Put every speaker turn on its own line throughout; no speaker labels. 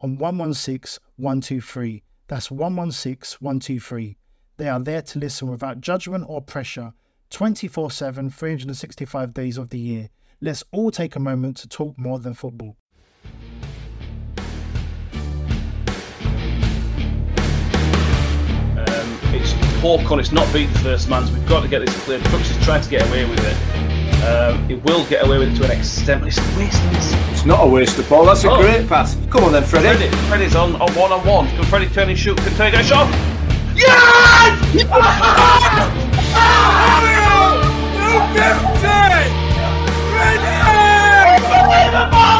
on 116 123. That's 116 123. They are there to listen without judgment or pressure 24 7, 365 days of the year. Let's all take a moment to talk more than football.
Um, it's Hawkon, it's not beat the first man, so we've got to get this clear. Crooks is trying to get away with it. Um, it will get away with it to an extent, but it's a waste of this.
It's not a waste of ball. That's a
Oh.
great pass. Come on then, Freddie.
Freddie, Freddie's on, on one on one. Can Freddie turn and shoot? Can take a shot? Yes! Freddie!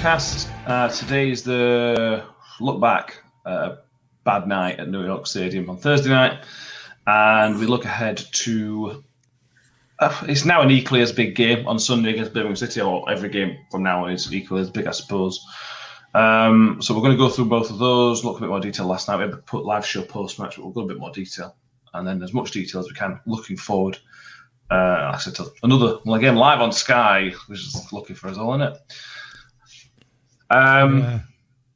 Podcast. Uh, today is the look back, uh, bad night at New York Stadium on Thursday night, and we look ahead to. Uh, it's now an equally as big game on Sunday against Birmingham City, or every game from now on is equally as big, I suppose. Um, so we're going to go through both of those, look a bit more detail last night. We put live show post match, but we'll go a bit more detail, and then as much detail as we can. Looking forward, uh, said, to another well, again live on Sky, which is lucky for us all, isn't it? Um,
Yeah.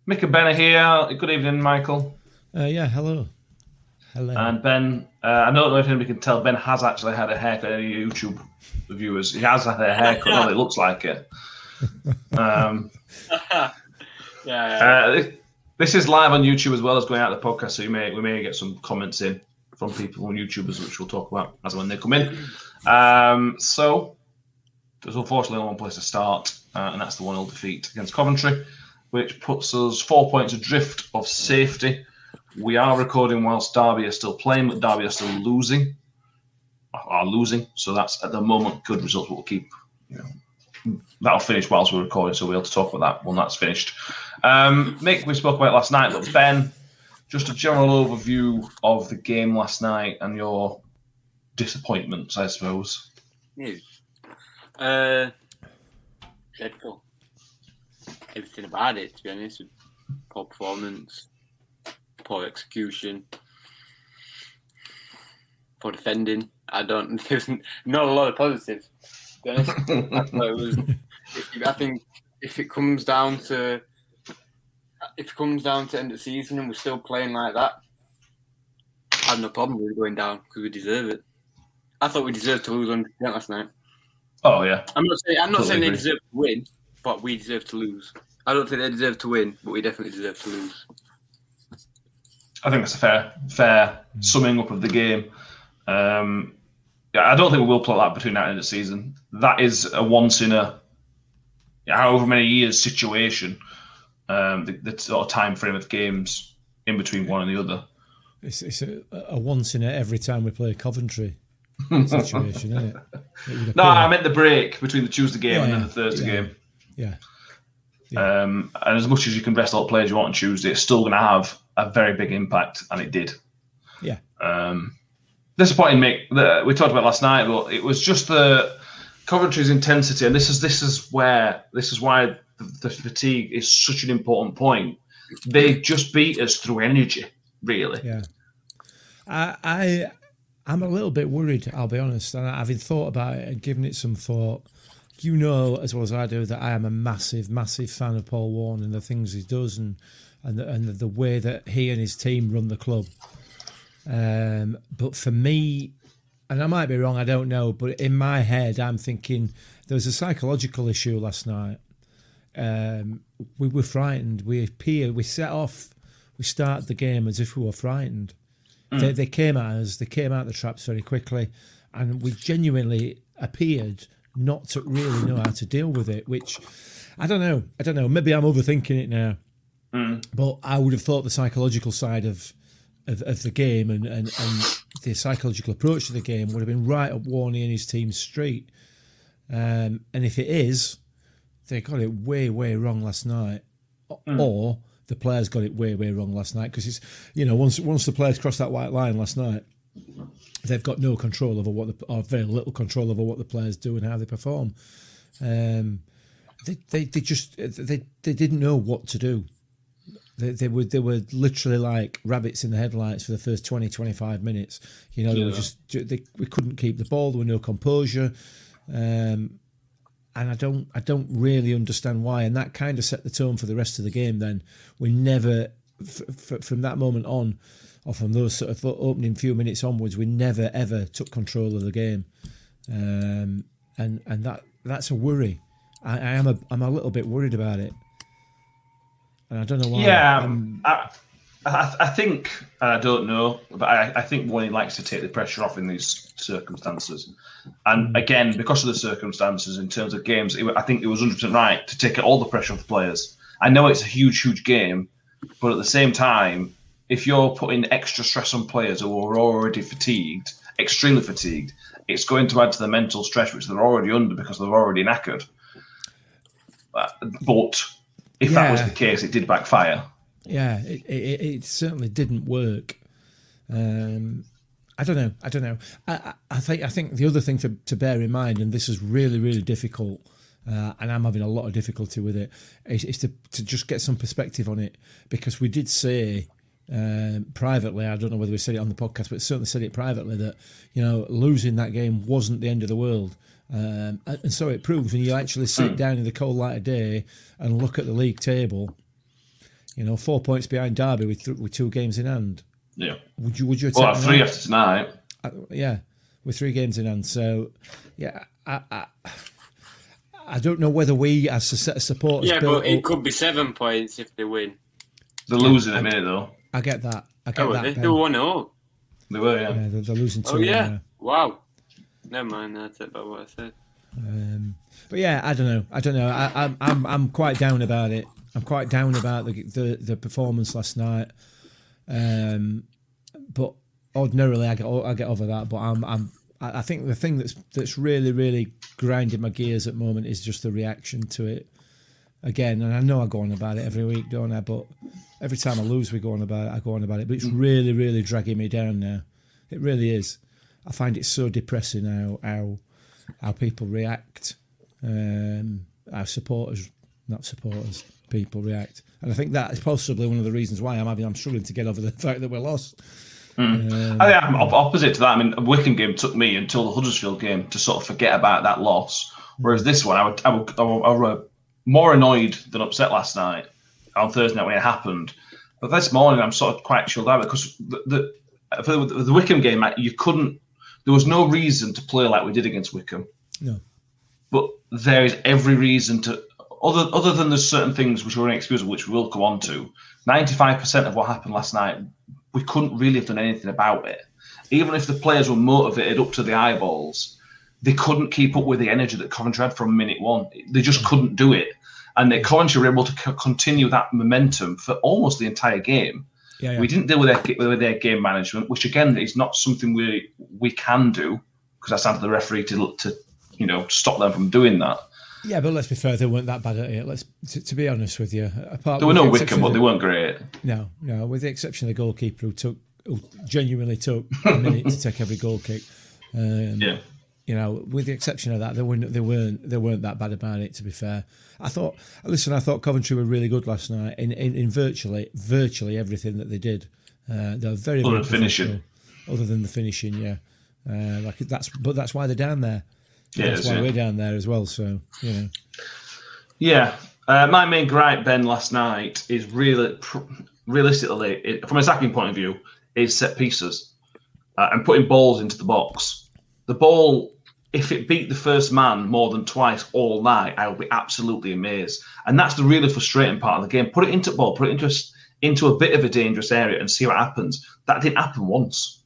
Mick and Ben are here. Good evening, Michael
Uh, yeah, hello. Hello.
and Ben. Uh, I don't know if anybody can tell. Ben has actually had a haircut. Any YouTube viewers, he has had a haircut. Well, it looks like it. Um,
Yeah,
Uh, this, this is live on YouTube as well as going out the podcast, so you may we may get some comments in from people on YouTubers, which we'll talk about as when they come in. Um, so there's unfortunately only one place to start, uh, and that's the one 0 defeat against Coventry, which puts us four points adrift of safety. We are recording whilst Derby are still playing, but Derby are still losing. Are losing, so that's at the moment good results. We'll keep, that'll finish whilst we're recording, so we'll to talk about that when that's finished. Um, Mick, we spoke about last night, but Ben, just a general overview of the game last night and your disappointments, I suppose.
yeah. Uh, dreadful. Everything about it, to be honest. Poor performance, poor execution, poor defending. I don't. There's not a lot of positives. To be honest, was. I think if it comes down to if it comes down to end of season and we're still playing like that, I have no problem with going down because we deserve it. I thought we deserved to lose 100 last night.
Oh yeah,
I'm not saying I'm not
Totally
saying they
agree.
deserve to win, but we deserve to lose. I don't think they deserve to win, but we definitely deserve to lose.
I think that's a fair fair summing up of the game. Um, yeah, I don't think we will play that between now and the end of the season. That is a once in a however many years situation. Um, the, the sort of time frame of games in between one and the other.
It's, it's a, a once in a every time we play Coventry situation, isn't it? It
No. I meant the break between the Tuesday game and then the Thursday
yeah.
game.
Yeah.
Um, and as much as you can rest all the players you want on Tuesday, it's still going to have a very big impact, and it did.
Yeah.
Um, disappointing, Mick. That we talked about last night, but it was just the Coventry's intensity, and this is this is where this is why the, the fatigue is such an important point. They just beat us through energy, really.
Yeah. I, I I'm a little bit worried, I'll be honest. And having thought about it and given it some thought, you know as well as I do that I am a massive, massive fan of Paul Warne and the things he does and and the, and the way that he and his team run the club. Um, but for me, and I might be wrong, I don't know, but in my head, I'm thinking there was a psychological issue last night. Um, we were frightened. We appeared, we set off, we start the game as if we were frightened. Mm. They, they came at us, they came out the traps very quickly, and we genuinely appeared not to really know how to deal with it, which I don't know. I don't know. Maybe I'm overthinking it now. Mm. But I would have thought the psychological side of of, of the game and, and, and the psychological approach to the game would have been right up Warney and his team's street. Um, and if it is, they got it way, way wrong last night. O- mm. Or the players got it way, way wrong last night because it's, you know, once once the players crossed that white line last night, they've got no control over what the, or very little control over what the players do and how they perform. Um, they, they, they just they, they didn't know what to do. They, they were they were literally like rabbits in the headlights for the first 20, 25 minutes. You know, they were just they, we couldn't keep the ball. There were no composure, um, and I don't I don't really understand why. And that kind of set the tone for the rest of the game. Then we never f- f- from that moment on, or from those sort of opening few minutes onwards, we never ever took control of the game, um, and and that that's a worry. I, I am a I'm a little bit worried about it, and I don't know why.
Yeah,
I'm-
I, I, I think, and I don't know, but I, I think Warney likes to take the pressure off in these circumstances. And again, because of the circumstances in terms of games, it, I think it was 100% right to take all the pressure off the players. I know it's a huge, huge game, but at the same time, if you're putting extra stress on players who are already fatigued, extremely fatigued, it's going to add to the mental stress which they're already under because they're already knackered. Uh, But if that was the case, it did backfire.
yeah, it, it, it certainly didn't work. Um, I don't know. I don't know. I, I, think I think the other thing to, to bear in mind, and this is really really difficult, uh, and I'm having a lot of difficulty with it, is, is to to just get some perspective on it because we did say. Um, privately, I don't know whether we said it on the podcast, but certainly said it privately that you know losing that game wasn't the end of the world, um, and, and so it proves when you actually sit down in the cold light of day and look at the league table, you know, four points behind Derby with th- with two games in hand.
Yeah.
Would you would you
Well, three
that?
after tonight.
Uh, yeah, with three games in hand. So, yeah, I, I, I don't know whether we as a set of supporters.
Yeah, but it
up-
could be seven points if they win.
They're losing in a minute though.
I get that. I get
Oh,
that.
they
Ben.
they were one 0
They were, yeah.
Yeah, they're, they're losing two.
Oh yeah.
now.
Wow. Never mind. I take back what I said.
Um, but yeah, I don't know. I don't know. I, I'm I'm I'm quite down about it. I'm quite down about the the, the performance last night. Um, but ordinarily I get I get over that. But I'm I'm I think the thing that's that's really really grinding my gears at the moment is just the reaction to it. Again, and I know I go on about it every week, don't I? But every time I lose, we go on about it. I go on about it. But it's really really dragging me down now. It really is. I find it so depressing how how how people react, um, how supporters, not supporters, people react, and I think that is possibly one of the reasons why I'm having I'm struggling to get over the fact that we're lost. Um,
I think I'm op- opposite to that. I mean, a Wycombe game took me until the Huddersfield game to sort of forget about that loss. Whereas this one, I would, I would, I would, I was more annoyed than upset last night on Thursday night when it happened. But this morning, I'm sort of quite chilled out because the, the for the, the Wycombe game, you couldn't. There was no reason to play like we did against Wycombe.
No.
But there is every reason to. Other, other than there's certain things which are inexcusable, which we will come on to, 95% of what happened last night, we couldn't really have done anything about it. Even if the players were motivated up to the eyeballs, they couldn't keep up with the energy that Coventry had from minute one. They just mm. couldn't do it. And the Coventry were able to c- continue that momentum for almost the entire game.
yeah, yeah.
We didn't deal with their, with their game management, which again is not something we we can do because that's down to the referee to to you know stop them from doing that.
Yeah, but let's be fair, they weren't that bad at it. Let's to, to be honest with you. Apart
There were no
the Wycombe,
but they weren't great.
No, no, with the exception of the goalkeeper who took, who genuinely took a minute to take every goal kick. Um,
Yeah.
You know, with the exception of that, they weren't they weren't they weren't that bad about it. To be fair, I thought. Listen, I thought Coventry were really good last night in in, in virtually virtually everything that they did. Uh, they're very
Other
very
than finishing.
Other than the finishing, yeah. Uh, like that's but that's why they're down there.
Yeah,
that's why
yeah.
we're down there as well. So you know,
Yeah, uh, my main gripe, Ben, last night is really, pr- realistically, it, from a attacking point of view, is set pieces uh, and putting balls into the box. The ball, if it beat the first man more than twice all night, I would be absolutely amazed. And that's the really frustrating part of the game. Put it into ball, put it into a, s- into a bit of a dangerous area, and see what happens. That didn't happen once.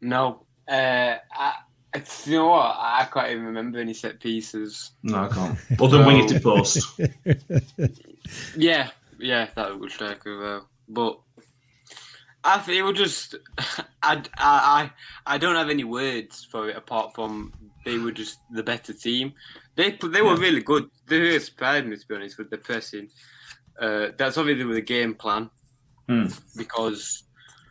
No, uh, I, it's, you know what? I can't even remember any set pieces.
No, I can't. Other than wing it to post.
Yeah, yeah, that was a good striker as well. But I think it was just I, I I I don't have any words for it apart from they were just the better team. They they were really good. They really surprised me to be honest with the pressing. Uh, that's obviously with the game plan
Hmm.
because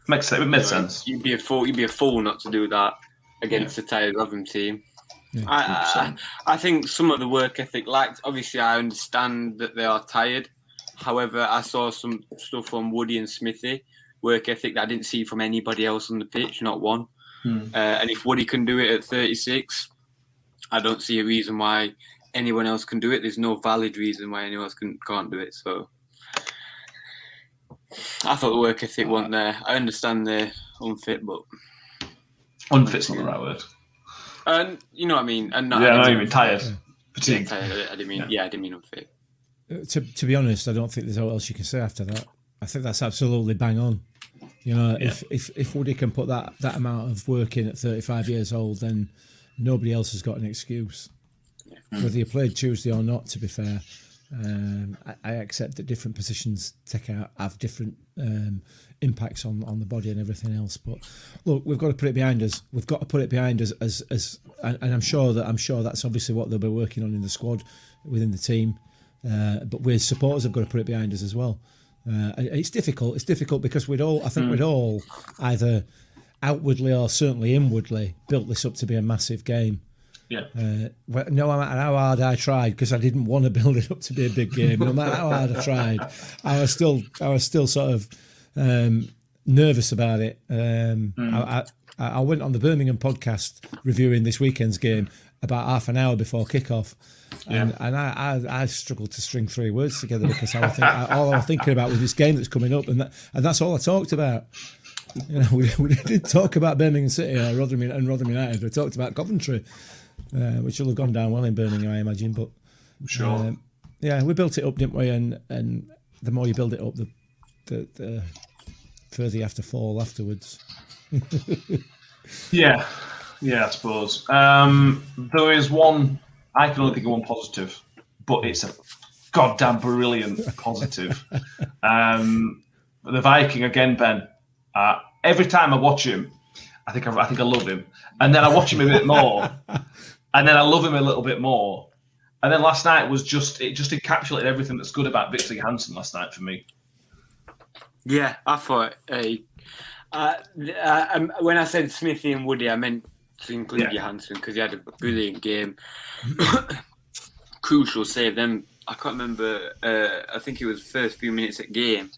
Makes sense. It makes sense.
You'd be a fool. You'd be a fool not to do that against the tired Rotherham team. I, I, I think some of the work ethic lacked. Obviously, I understand that they are tired. However, I saw some stuff from Woody and Smithy work ethic that I didn't see from anybody else on the pitch, not one.
Hmm.
Uh, and if Woody can do it at 36, I don't see a reason why anyone else can do it. There's no valid reason why anyone else can, can't do it. So I thought the work ethic wasn't there. I understand they're unfit, but
Unfit's not the right word.
and you know what I mean. And not,
Yeah,
I
I
didn't
you
mean
mean tired.
Yeah, tired. I didn't mean.
Yeah.
Yeah, I didn't mean unfit.
Uh, to to be honest, I don't think there's what else you can say after that. I think that's absolutely bang on. You know, if, if if Woody can put that that amount of work in at 35 years old, then nobody else has got an excuse. Whether you played Tuesday or not, to be fair, um, I, I accept that different positions take out have different um, impacts on, on the body and everything else. But look, we've got to put it behind us. We've got to put it behind us as as, and, and I'm sure that I'm sure that's obviously what they'll be working on in the squad within the team. Uh, but we supporters have got to put it behind us as well. Uh, it's difficult. It's difficult because we'd all, I think, we'd all either outwardly or certainly inwardly built this up to be a massive game.
Yeah.
Uh, well, no matter how hard I tried, because I didn't want to build it up to be a big game. No matter how hard I tried, I was still, I was still sort of um, nervous about it. Um, I, I, I went on the Birmingham podcast reviewing this weekend's game about half an hour before kickoff, and, and I, I, I struggled to string three words together because I think, all I was thinking about was this game that's coming up, and that, and that's all I talked about. You know, we, we didn't talk about Birmingham City or Rotherham and Rotherham United. We talked about Coventry, uh, which will have gone down well in Birmingham, I imagine. But
Sure.
um, yeah, we built it up, didn't we? And and the more you build it up, the the, the further you have to fall afterwards.
Yeah, yeah, I suppose. Um, there is one, I can only think of one positive, but it's a goddamn brilliant positive. um, the Viking again, Ben. Uh, every time I watch him, I think I, I think I love him, and then I watch him a bit more, and then I love him a little bit more, and then last night was just it just encapsulated everything that's good about Viktor Johansson last night for me.
Yeah, I thought. Uh, uh, uh, um, when I said Smithy and Woody, I meant to include
Yeah.
Johansson because he had a brilliant game. Crucial save. Then I can't remember. Uh, I think it was first few minutes at game.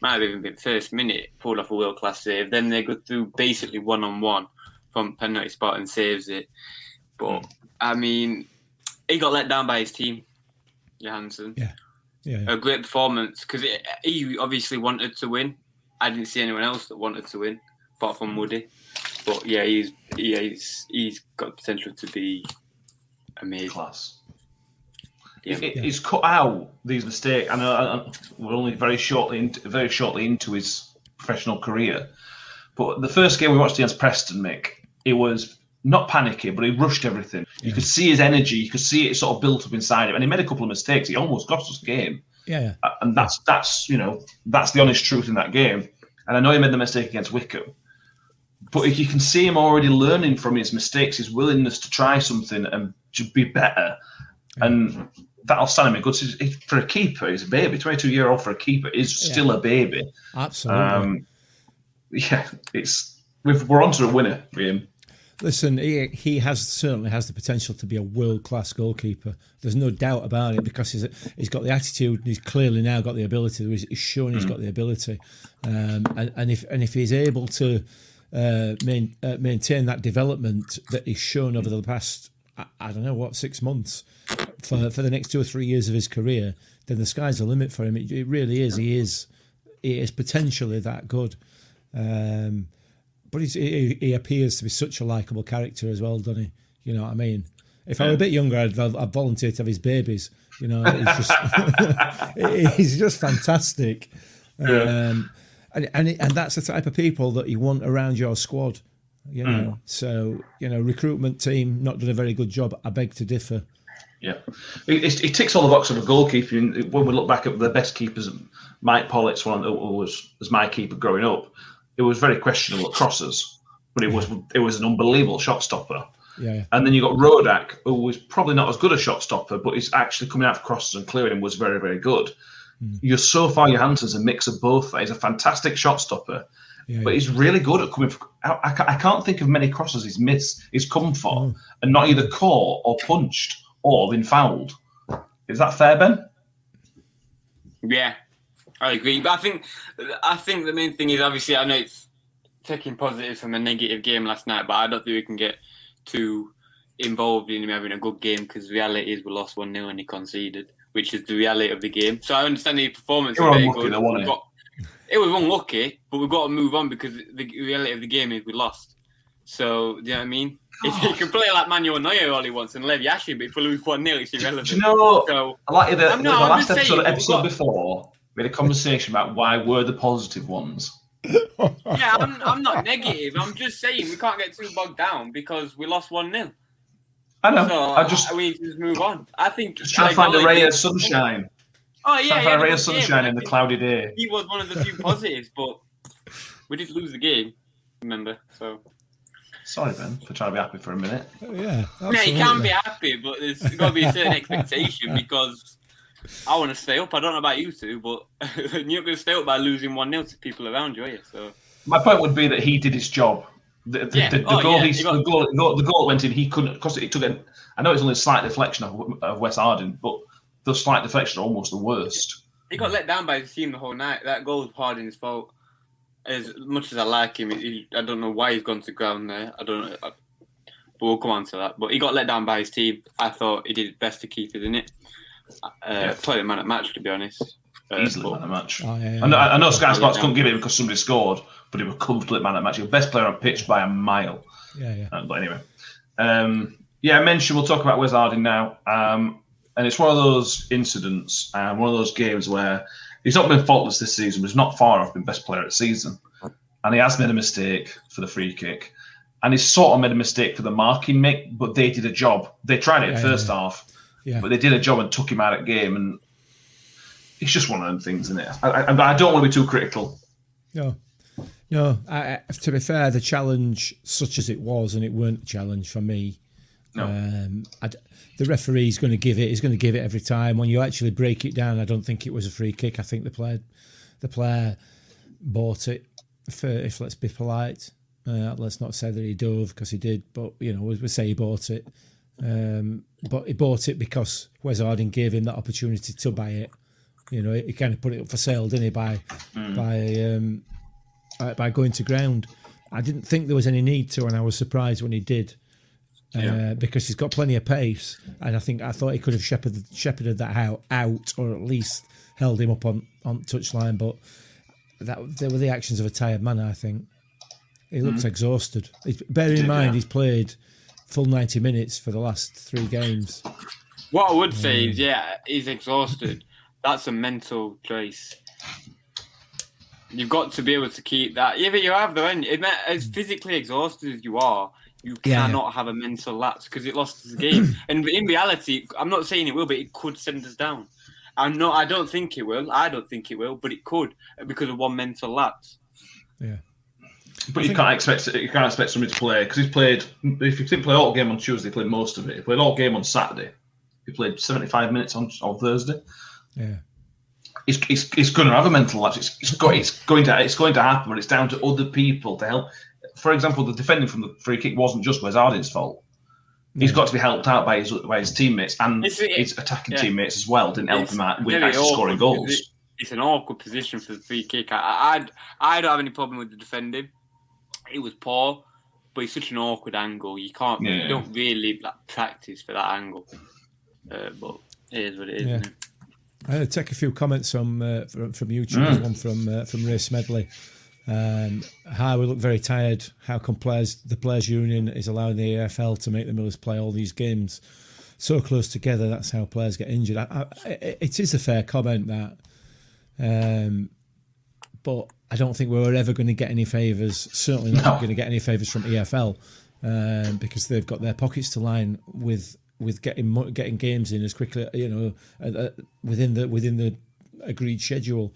Might have even been first minute. Pulled off a world class save. Then they go through basically one on one from penalty spot and saves it. But I mean, he got let down by his team, Johansson
Yeah, yeah.
a great performance because he obviously wanted to win. I didn't see anyone else that wanted to win apart from Woody. But yeah, he's yeah, he's he's got potential to be amazing.
Class.
Yeah.
It- He's cut out these mistakes. I know I- we're only very shortly, into, very shortly into his professional career, but the first game we watched against Preston, Mick, it was not panicky, but he rushed everything. You could see his energy, you could see it sort of built up inside him, and he made a couple of mistakes. He almost cost us the game,
Yeah, yeah.
Uh, and that's that's you know that's the honest truth in that game. And I know he made the mistake against Wycombe, but if you can see him already learning from his mistakes, his willingness to try something and to be better, and that'll stand him in good. For a keeper, he's a baby. Twenty-two year old for a keeper is still a baby.
Absolutely.
Um, yeah, it's we've, we're onto a winner for him.
Listen, he, he has certainly has the potential to be a world class goalkeeper. There's no doubt about it because he's he's got the attitude. and He's clearly now got the ability. He's, he's shown he's got the ability, um, and, and if and if he's able to uh, main, uh, maintain that development that he's shown over the past I, I don't know what six months for for the next two or three years of his career, then the sky's the limit for him. It, it really is. He is he is potentially that good. Um, but he's, he, he appears to be such a likable character as well, doesn't he? You know what I mean? If I were a bit younger, I'd, I'd volunteer to have his babies. You know, he's just he's just fantastic, um, and and and that's the type of people that you want around your squad. You know, so you know, recruitment team not done a very good job. I beg to differ.
Yeah, it, it, ticks all the boxes of a goalkeeper. And When we look back at the best keepers, Mike Pollitt's one who was was my keeper growing up. It was very questionable at crosses, but it was it was an unbelievable shot stopper.
Yeah, yeah.
And then you got Rodak, who was probably not as good a shot stopper, but he's actually coming out for crosses and clearing was very, very good. Hmm. You're so far your hands Johansson's a mix of both. He's a fantastic shot stopper,
Yeah,
but
yeah.
he's really good at coming. For, I, I, I can't think of many crosses he's missed, he's come for, hmm. and not either caught or punched or been fouled. Is that fair, Ben?
Yeah, I agree. But I think I think the main thing is obviously I know it's taking positives from a negative game last night, but I don't think we can get too involved in him having a good game because reality is we lost one 0 and he conceded, which is the reality of the game. So I understand the performance.
You were
was very
unlucky
good.
though, it?
got- it was unlucky, but we've got to move on because the reality of the game is we lost. So, do you know what I mean? If he can play like Manuel Neuer all he wants and Lev Yashin, but if we lose 1 0, it's irrelevant.
Do you know?
So,
I like the,
I'm
the
not- I'm
last episode,
saying,
episode
got-
before. We had a conversation about why we're the positive ones.
yeah, I'm, I'm not negative. I'm just saying we can't get too bogged down because we lost 1 0.
I know.
So
I just uh,
we need to just move on. I think.
just trying to find a ray of sunshine.
Oh, yeah.
Trying to
he
find a ray of sunshine
but
in the cloudy day.
He was one of the few positives, but we did lose the game, remember? So.
Sorry, Ben, for trying to be happy for a minute.
Oh, yeah,
Yeah, you can be happy, but there's got to be a certain expectation because I want to stay up. I don't know about you two, but you're not going to stay up by losing 1 0 to people around you, are you? So.
My point would be that he did his job. The, the,
Yeah.
the, the
Oh,
goal,
yeah,
he,
he got-
the, goal, the goal, the goal went in. He couldn't because it took a. I know it's only a slight deflection of, of Wes Harding, but the slight deflection are almost the worst.
He got let down by his team the whole night. That goal was Harding's fault. As much as I like him, he, I don't know why he's gone to ground there. I don't know. I, but we'll come on to that. But he got let down by his team. I thought he did best to keep it in it. Uh,
Yeah.
Played a man at match, to be honest. Uh,
Easily
but-
man of the match.
Oh, yeah, yeah.
I know, I know Sky Sports couldn't give it because somebody scored, but he was comfortably man at match. He was best player on pitch by a mile.
yeah, yeah.
Uh, but anyway, um, yeah, I mentioned we'll talk about Wes Harding now, um, and it's one of those incidents and one of those games where he's not been faultless this season, but he's not far off being best player of the season, and he has made a mistake for the free kick, and he's sort of made a mistake for the marking, Mick, but they did a job. They tried it
Yeah,
first
yeah.
half,
Yeah.
but they did a job and took him out of the game, and it's just one of them things, isn't it? I, I, I don't want to be too critical.
No, no. I, to be fair, the challenge, such as it was, and it weren't a challenge for me.
No.
Um, the referee's going to give it. He's going to give it every time. When you actually break it down, I don't think it was a free kick. I think the player, the player, bought it. For, if let's be polite, uh, let's not say that he dove because he did. But you know, we, we say he bought it. Um, but he bought it because Wes Harding gave him that opportunity to buy it. You know, he kind of put it up for sale, didn't he? By by um, uh, by going to ground. I didn't think there was any need to, and I was surprised when he did, uh,
Yeah.
because he's got plenty of pace, and I think I thought he could have shepherded, shepherded that out, out, or at least held him up on on touchline. But that they were the actions of a tired man. I think he looks exhausted. He's, bear in mind
yeah.
he's played full ninety minutes for the last three games.
What I would say
Mm.
is, yeah, he's exhausted. That's a mental choice. You've got to be able to keep that. Either you have the end. As physically exhausted as you are, you
Yeah.
cannot have a mental lapse because it lost us the game. and in reality, I'm not saying it will, but it could send us down. I'm not. I don't think it will. I don't think it will, but it could because of one mental lapse.
Yeah,
But you can't expect you can't expect somebody to play because he's played. If he didn't play all game on Tuesday, he played most of it. He played all game on Saturday. He played seventy five minutes on on Thursday.
yeah,
He's, he's, he's going to have a mental lapse. It's, it's, go, it's going to it's going to happen, but it's down to other people to help. for example, the defending from the free kick wasn't just Wes Harding's fault. He's got to be helped out by his by his teammates and
it-
his attacking
yeah.
teammates as well. Didn't help
It's
him out with
very
actually scoring
awkward
goals.
It's an awkward position for the free kick. I, I, I'd- I don't have any problem with the defending. It was poor, but it's such an awkward angle. You can't,
Yeah.
you don't really like, practice for that angle. Uh, but it is what it is.
Yeah.
isn't it?
I'm going to take a few comments from uh, from, from YouTube. There's One from uh, from Ray Smedley. Um, how we look very tired. How come players the players' union is allowing the EFL to make the Millers play all these games so close together? That's how players get injured. I, I, it is a fair comment that, um, but I don't think we're ever going to get any favours. Certainly not
No.
going to get any favours from EFL um, because they've got their pockets to line with with getting getting games in as quickly, you know, uh, uh, within the within the agreed schedule.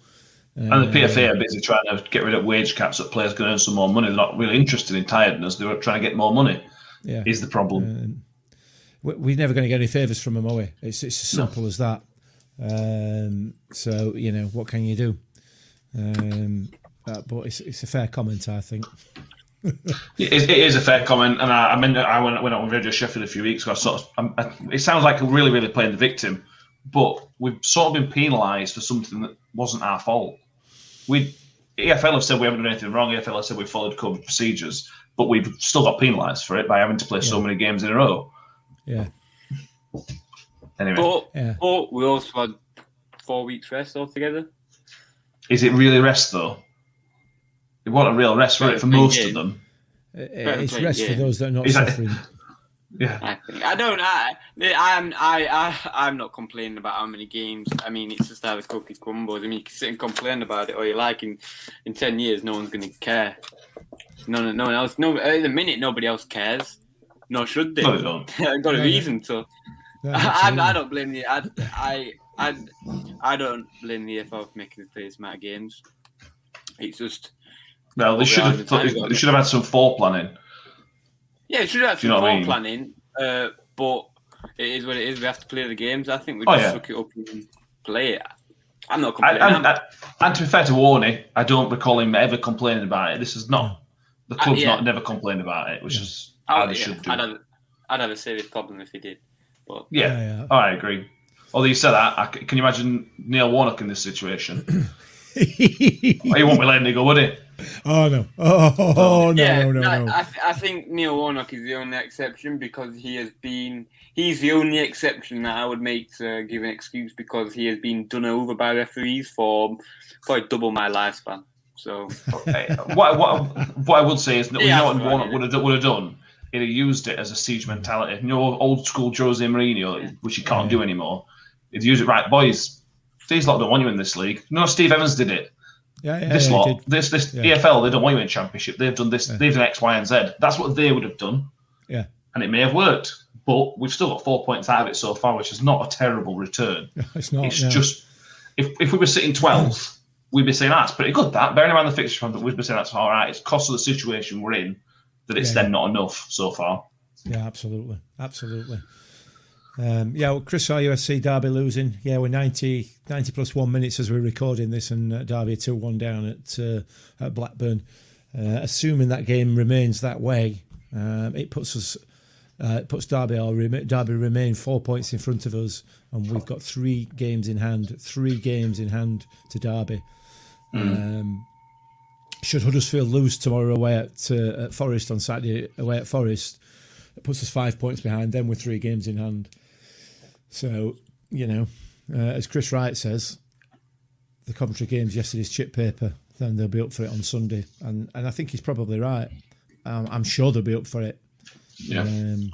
And the PFA are busy trying to get rid of wage caps so players can earn some more money. They're not really interested in tiredness. They're trying to get more money.
Yeah,
Is the problem?
we- we're never going to get any favours from them, are we? It's it's as simple as that. Um, so you know, what can you do? Um, uh, but it's it's a fair comment, I think.
It is, it is a fair comment, and I, I mean, I went, went on Radio Sheffield a few weeks ago. I sort of, I'm, I, it sounds like we're really, really playing the victim, but we've sort of been penalised for something that wasn't our fault. We EFL have said we haven't done anything wrong. EFL have said we followed COVID procedures, but we've still got penalised for it by having to play so many games in a row.
Yeah,
Anyway,
But,
Yeah.
but we also had four weeks rest altogether.
Is it really rest though? It wasn't a real rest for it for
Playing
most of them.
Uh, it's
play,
rest for those that are not
Is that-
suffering.
Yeah,
I think I don't. I, I'm. I, I. I'm not complaining about how many games. I mean, it's just how the cookie crumbles. I mean, you can sit and complain about it all you like. In in ten years, no one's going to care. No, no, no one else. No, at the minute, nobody else cares. Nor should they.
no, they don't.
I've got a
Yeah,
reason to.
Yeah,
I, I. I don't blame you. I, I, I, I don't blame the EFL for making the players amount of games. It's just.
Well, they should have.
are the
They should have had some foreplanning.
Yeah, it should have
had
some
you know what I mean?
planning, uh, but it is what it is. We have to play the games. I think we
Oh,
just
yeah.
suck it up and play it. I'm not
I,
complaining.
and,
I'm-
and to be fair to Warney, I don't recall him ever complaining about it. This is not the club's
Uh, yeah.
not never complained about it, which is
I-
how they
yeah,
should do.
I'd have, I'd have a serious problem if he did. But
yeah.
Yeah, yeah.
Oh, I agree. Although you said that, I c can you imagine Neil Warnock in this situation? Oh, he won't be letting it go, would he?
oh no! Oh, oh, no!
yeah,
no! No!
I,
no.
I, th- I think Neil Warnock is the only exception because he has been. He's the only exception that I would make to give an excuse because he has been done over by referees for probably double my lifespan. So
what, what, what I would say is, that you know what
that's
Warnock
right,
would have, would have done? He'd have used it as a siege mentality. You know, old school Jose Mourinho, which he can't do anymore. He'd use it right, boys. These lot don't want you in this league. No, Steve Evans did it.
yeah, yeah,
this
yeah,
lot, this this
Yeah.
EFL, they don't want you in Championship. They've done this.
Yeah.
They've done X, Y, and Z. That's what they would have done,
Yeah,
and it may have worked. But we've still got four points out of it so far, which is not a terrible return.
it's not.
it's
no.
just if if we were sitting twelfth, we'd be saying ah, that's pretty good. That bearing in mind the fixture front, we'd be saying that's all right. It's cost of the situation we're in that it's then not enough so far.
Yeah, absolutely, absolutely. Um, yeah, well, Chris RUSC Derby losing. Yeah, we're 90, 90 plus one minutes as we're recording this, and uh, Derby two one down at uh, at Blackburn. Uh, assuming that game remains that way, um, it puts us. Uh, it puts Derby or rem- Derby remain four points in front of us, and we've got three games in hand. Three games in hand to Derby. Um, should Huddersfield lose tomorrow away at, uh, at Forest on Saturday away at Forest, it puts us five points behind them with three games in hand. So, you know, uh, as Chris Wright says, the Coventry game's yesterday's chip paper, then they'll be up for it on Sunday. And and I think he's probably right. Um, I'm sure they'll be up for it.
Yeah.
Um,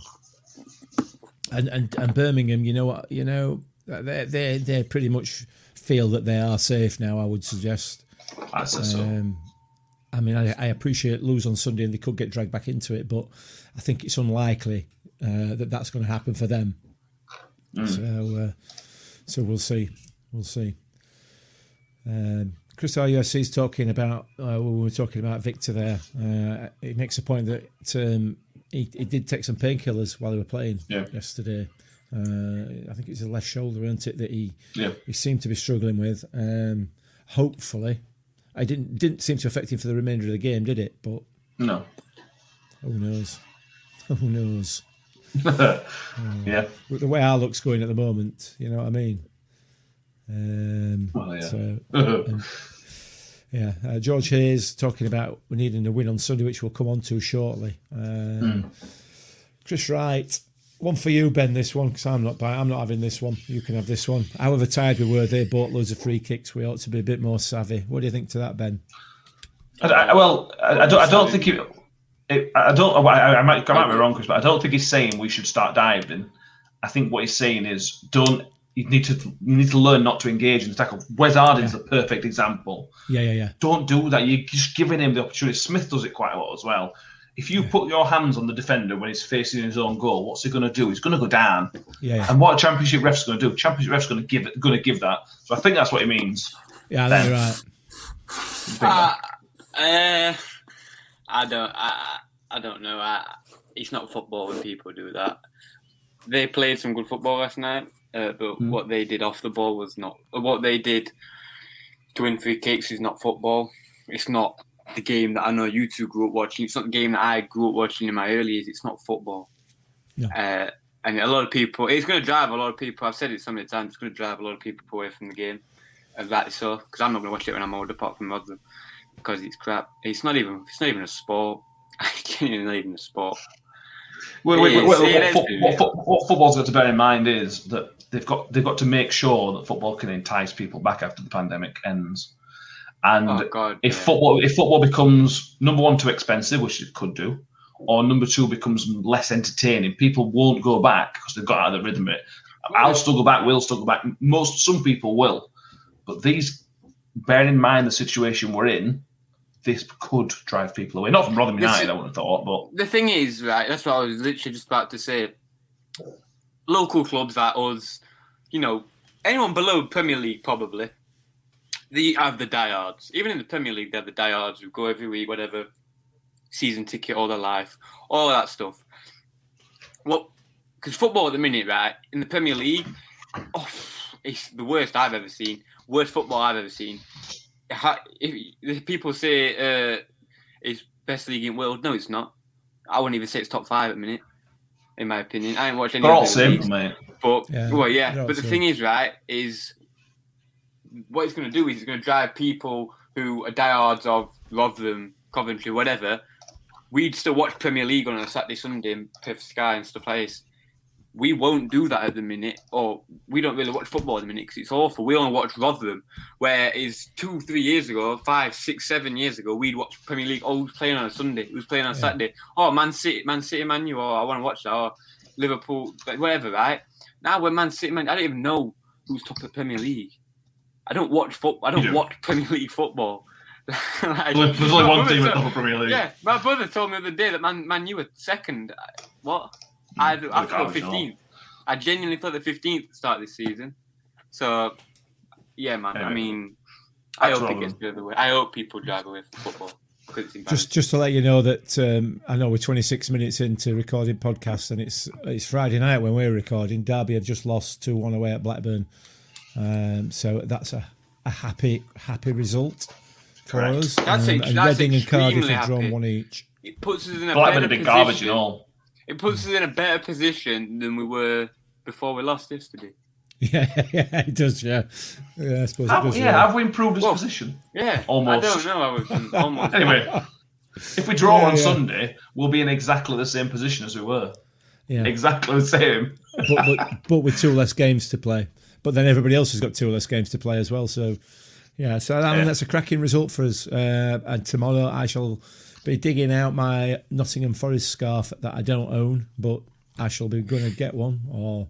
and, and and Birmingham, you know what, you know, they they they pretty much feel that they are safe now. I would suggest.
It. So
Um, I mean, I, I appreciate lose on Sunday and they could get dragged back into it, but I think it's unlikely uh, that that's going to happen for them. So, uh, so we'll see. We'll see. Um, Chris RUSC is talking about. Uh, we were talking about Victor there. Uh, he makes a point that um, he, he did take some painkillers while they were playing
Yeah.
yesterday. Uh, I think it's the left shoulder, isn't it, that he
yeah,
he seemed to be struggling with. Um, hopefully, I didn't didn't seem to affect him for the remainder of the game, did it? But
No.
Who knows? Who knows?
yeah.
With the way our luck's going at the moment, you know what I mean? Um,
Well, yeah.
So, and, yeah, uh, George Hayes talking about we needing a win on Sunday, which we'll come on to shortly. Um, Chris Wright, one for you, Ben. This one because I'm not. buy- I'm not having this one. You can have this one. However tired we were, they bought loads of free kicks. We ought to be a bit more savvy. What do you think to that, Ben?
I, I- well, I, I don't. I don't think it. It I don't. I, I might. I might be wrong, Chris, but I don't think he's saying we should start diving. I think what he's saying is don't. You need to. You need to learn not to engage in the tackle. Wes Harding's the perfect example.
Yeah, yeah, yeah.
Don't do that. You're just giving him the opportunity. Smith does it quite a lot as well. If you put your hands on the defender when he's facing his own goal, what's he going to do? He's going to go down.
Yeah, yeah.
And what a championship ref's going to do? Championship ref's going to give it. Going to give that. So I think that's what he means.
Yeah, I right.
You think that?
Uh, I don't. I, I don't know. I, it's not football when people do that. They played some good football last night, uh, but
Hmm.
what they did off the ball was not. What they did to win free kicks is not football. It's not the game that I know you two grew up watching. It's not the game that I grew up watching in my early years. It's not football.
No.
Uh, and a lot of people, it's going to drive a lot of people. I've said it so many times. It's going to drive a lot of people away from the game, and rightly so. Because I'm not going to watch it when I'm older, apart from Rotherham, because it's crap. It's not even. It's not even a sport. It's not even a sport.
Well, wait, wait, wait,
it
what, what, fo- what football's got to bear in mind is that they've got they've got to make sure that football can entice people back after the pandemic ends. And
Oh God!
if
yeah.
football if football becomes number one too expensive, which it could do, or number two becomes less entertaining, people won't go back because they've got out of the rhythm of it. I'll still go back. Will still go back. Most some people will, but these, bearing in mind the situation we're in, this could drive people away. Not from Rotherham
is-
United, I wouldn't have thought, but
the thing is, right? That's what I was literally just about to say. Local clubs like us, you know, anyone below Premier League probably, they have the diehards. Even in the Premier League, they have the diehards who go every week, whatever, season ticket all their life, all that stuff. What? Because football at the minute, right? In the Premier League, oh, it's the worst I've ever seen. Worst football I've ever seen. Ha- If, if people say uh, it's best league in the world, no, it's not. I wouldn't even say it's top five at the minute, in my opinion. I ain't watched any
they're all
of the
same,
leagues,
mate.
but
Yeah,
well, yeah. But the
same.
thing is, right, is what it's going to do is it's going to drive people who are diehards of Rotherham, Coventry, whatever. We'd still watch Premier League on a Saturday, Sunday, and pay for Sky and stuff like this. We won't do that at the minute, or we don't really watch football at the minute because it's awful. We only watch Rotherham, whereas two, three years ago, five, six, seven years ago, we'd watch Premier League. Oh, who's playing on a Sunday? Who's playing on a
Yeah.
Saturday? Oh, Man City, Man City, Man U. Oh, I want to watch that. Or Liverpool, whatever, right? Now we're Man City, Man. I don't even know who's top of Premier League. I don't watch football. I don't
You do.
watch Premier League football. Like,
There's only one team at of Premier League.
Yeah, my brother told me the other day that Man, Man U were second. What? I, I thought
I
fifteenth. I genuinely thought the fifteenth start this season. So, yeah, man. I mean, I
that's
hope it gets the other way. I hope people drive away from football because it's embarrassing.
Just just to let you know that um, I know we're 26 minutes into recording podcast and it's it's Friday night when we're recording. Derby have just lost 2 1 away at Blackburn. Um, so that's a, a happy happy result for
Correct.
us.
That's
Um,
ex-
and
that's
Reading and Cardiff
extremely
have drawn
happy.
one each.
it puts us in a
Blackburn
better
have been garbage
position.
and all.
It puts us in a better position than we were before we lost yesterday.
Yeah, yeah, it does. Yeah, yeah. I suppose it does.
yeah, have we improved his
Well,
position?
Yeah,
Almost.
I don't know. I was almost.
Anyway, if we draw
Yeah,
on
yeah.
Sunday, we'll be in exactly the same position as we were.
yeah.
Exactly the same.
but, but but with two less games to play. But then everybody else has got two less games to play as well. So yeah, so I mean
Yeah.
that's a cracking result for us. Uh, and tomorrow I shall be digging out my Nottingham Forest scarf that I don't own, but I shall be going to get one, or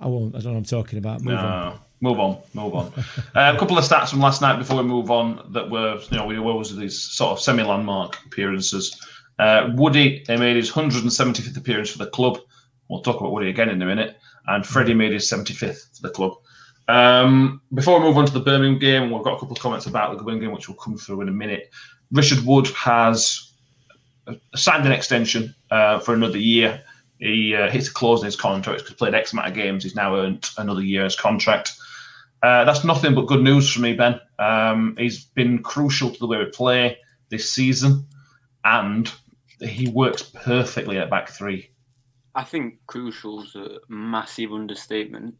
I won't. I don't know what I'm talking about. Move on.
Move on, move on. uh, a couple of stats from last night before we move on that were, you know, we was these sort of semi-landmark appearances. Uh, Woody made his 175th appearance for the club. We'll talk about Woody again in a minute. And Freddie made his 75th for the club. Um, before we move on to the Birmingham game, we've got a couple of comments about the Birmingham game, which will come through in a minute. Richard Wood has signed an extension uh, for another year. He uh, a clause in his contract because played X amount of games. He's now earned another year's contract. Uh, that's nothing but good news for me, Ben. Um, he's been crucial to the way we play this season. and he works perfectly at back three.
I think crucial's a massive understatement.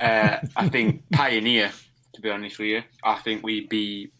Uh, I think pioneer, to be honest with you. I think we'd be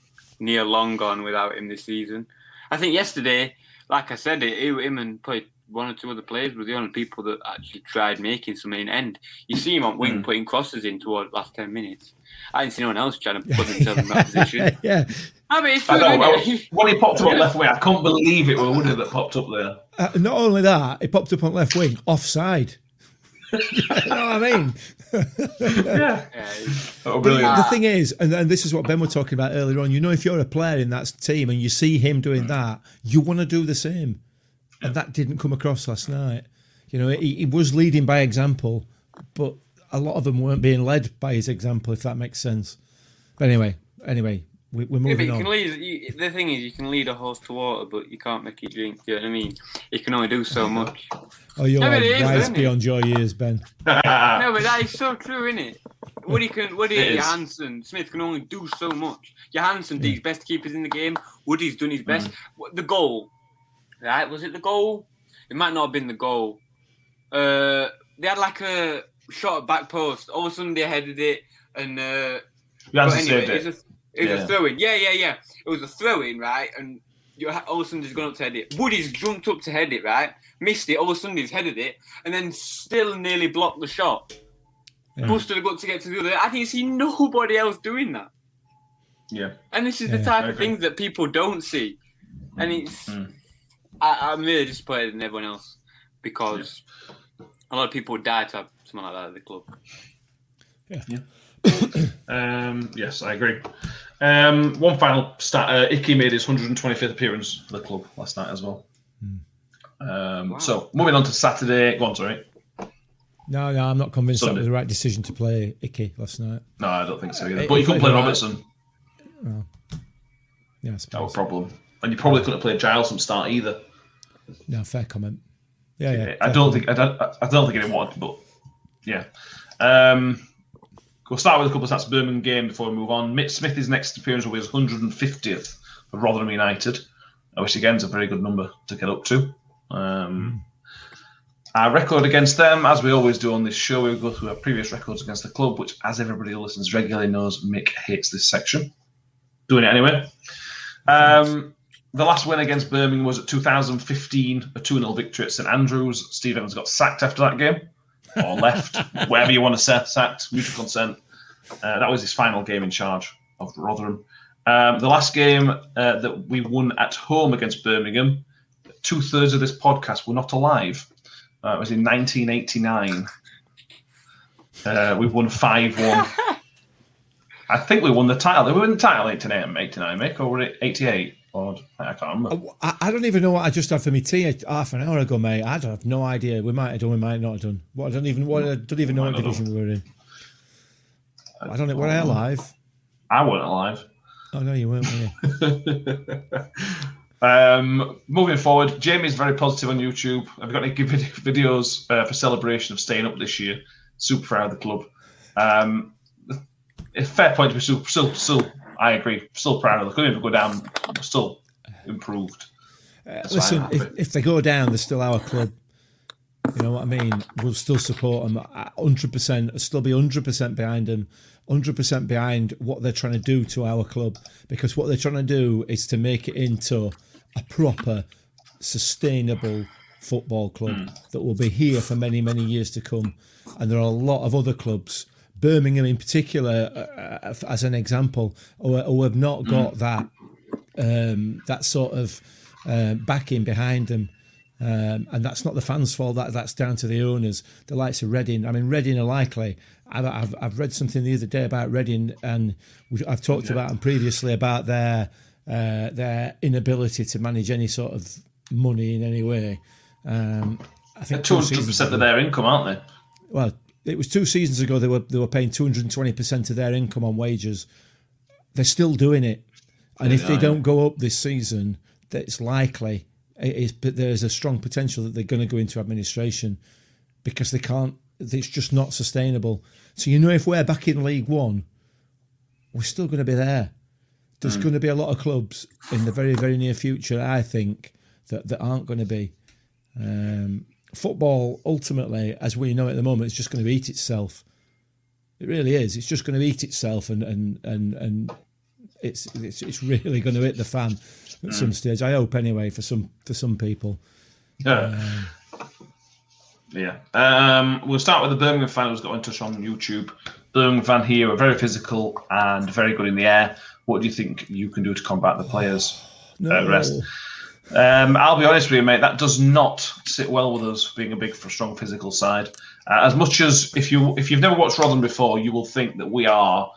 near long gone without him this season. I think yesterday, like I said, it, him and probably one or two other players were the only people that actually tried making some main end. You see him on wing
Mm.
putting crosses in toward the last 10 minutes. I didn't see anyone else trying to put themselves in that position.
yeah.
I mean, it's
I know.
isn't it?
when he popped up on left wing, I can't believe it was Woody that popped up there.
Uh, not only that, he popped up on left wing, offside. you know what I mean?
Yeah,
Yeah,
oh, brilliant.
The thing is, and, and this is what Ben was talking about earlier on. You know, if you're a player in that team and you see him
Mm.
doing that, you want to do the same, and that didn't come across last night. You know, he, he was leading by example, but a lot of them weren't being led by his example, if that makes sense. But anyway, anyway, we, we're
Yeah,
moving
you
on.
can lead. You, the thing is, you can lead a horse to water, but you can't make it drink. Do you know what I mean? You can only do so much.
oh, you're
No, but it is,
wise
isn't it?
beyond your years, Ben.
No, but that is so true, isn't it? Woody can, Woody,
It is.
Johansson, Smith can only do so much. Johansson, these best keepers in the game. Woody's done his best. What- The goal, right? Was it the goal? It might not have been the goal. Uh, they had like a shot at back post. All of a sudden they headed it, and uh,
You
but
answered
anyway,
saved
it was,
it.
was
Yeah.
a throw in. Yeah, yeah, yeah. It was a throw in, right? And you all of a sudden he's gone up to head it. Woody's jumped up to head it, right? Missed it. All of a sudden he's headed it, and then still nearly blocked the shot.
Yeah.
Busted a gut to get to the other. I didn't see nobody else doing that.
Yeah,
And this is the type of things that people don't see. And it's,
Mm.
I, I'm really disappointed in everyone else because a lot of people would die to have someone like that at the club.
yeah, um, yes, I agree. Um, one final stat: uh, Icky made his 125th appearance for the club last night as well. Um,
Wow.
So moving on to Saturday. Go on, sorry.
No, no, I'm not convinced
Sunday.
that was the right decision to play Icky last night.
No, I don't think so either.
Uh,
But you couldn't
played
play
all right.
Robertson.
Yeah, I
That was a problem. And you probably couldn't have played Giles from start either.
No, fair comment. Yeah, yeah.
I don't
comment.
think I don't, I don't think anyone wanted, but yeah. Um, we'll start with a couple of stats. Birmingham game before we move on. Mitch Smith's next appearance will be his 150th for Rotherham United, which again is a very good number to get up to. Um, Our record against them, as we always do on this show, we go through our previous records against the club, which, as everybody who listens regularly knows, Mick hates this section. Doing it anyway. Um, the last win against Birmingham was at 2015, a 2 0 victory at St Andrews. Steve Evans got sacked after that game, or left, whatever you want to sacked, mutual consent. Uh, that was his final game in charge of Rotherham. Um, the last game uh, that we won at home against Birmingham, two thirds of this podcast were not alive. Uh, it was in 1989. Uh, we won 5 1. I think we won the title. We win the title in 89, 89 Mick, or were it 88? I can't remember.
I, I don't even know what I just had for my tea half an hour ago, mate. I don't have no idea. We might have done, we might not have done. What I don't even what I don't even know what
I don't know.
division we were in. I don't know. Were I alive?
I weren't alive.
Oh no, you weren't. Were you?
um, moving forward, Jamie's very positive on YouTube. Have you got any good vid- videos uh, for celebration of staying up this year? Super proud of the club. Um, fair point to be still, still, still. I agree. Still proud of the club. Even go down, still improved. Uh, That's
Listen, if, if they go down, they're still our club. You know what I mean? We'll still support them. Hundred percent. Still be hundred percent behind them. Hundred percent behind what they're trying to do to our club because what they're trying to do is to make it into a proper, sustainable football club hmm. that will be here for many, many years to come. And there are a lot of other clubs, Birmingham in particular, uh, uh, as an example, who, who have not got that um, that sort of uh, backing behind them. Um, and that's not the fans' fault. That that's down to the owners. The likes of Reading. I mean, Reading are likely. I've, I've, I've read something the other day about Reading, and I've talked about them previously about their uh, their inability to manage any sort of money in any way. Um, I think
Two hundred percent of their income, aren't they?
well, it was two seasons ago they were they were paying two hundred and twenty percent of their income on wages. They're still doing it, and if they don't go up this season, that's likely it is. But there's a strong potential that they're going to go into administration because they can't. It's just not sustainable. So you know, if we're back in League One, we're still going to be there. There's going to be a lot of clubs in the very very near future, I think, that, that aren't going to be. Um, football, ultimately, as we know at the moment, is just going to eat itself. It really is. It's just going to eat itself, and and and and it's it's, it's really going to hit the fan at some stage. I hope anyway for some for some people.
Yeah. yeah. Um, we'll start with the Birmingham fan who's got in touch on YouTube. Birmingham fan here are very physical and very good in the air. What do you think you can do to combat the players' uh, rest? Um, I'll be honest with you, mate. That does not sit well with us being a big, strong physical side. Uh, as much as if you if you've never watched Rotherham before, you will think that we are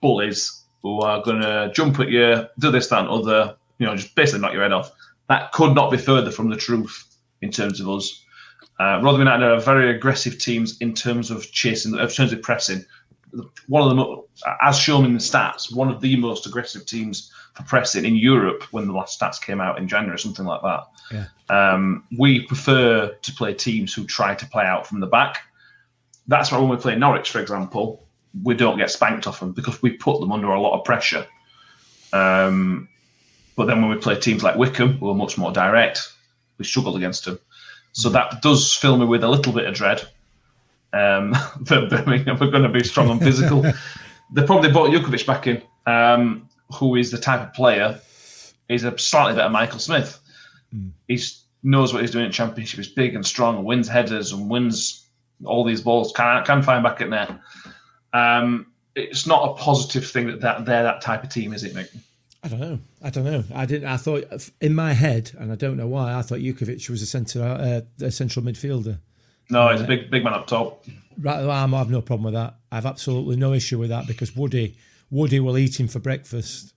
bullies who are going to jump at you, do this, that, and other. You know, just basically knock your head off. That could not be further from the truth in terms of us. Uh, Rotherham United are very aggressive teams in terms of chasing, in terms of pressing. One of them, as shown in the stats, one of the most aggressive teams for pressing in Europe when the last stats came out in January, something like that.
Yeah.
Um, we prefer to play teams who try to play out from the back. That's why when we play Norwich, for example, we don't get spanked off them because we put them under a lot of pressure. Um, but then when we play teams like Wycombe, who are much more direct, we struggled against them. So that does fill me with a little bit of dread. Um, that Birmingham are going to be strong and physical. they probably brought Jutkiewicz back in, um, who is the type of player. He's a slightly better Michael Smith. He knows what he's doing in Championship. He's big and strong, and wins headers and wins all these balls. Can can find back at net. Um, it's not a positive thing that, that they're that type of team, is it, Mick?
I don't know. I don't know. I didn't. I thought in my head, and I don't know why. I thought Jutkiewicz was a centre, uh, a central midfielder.
No, he's a big big man up top.
Right, I have no problem with that. I have absolutely no issue with that because Woody, Woody will eat him for breakfast.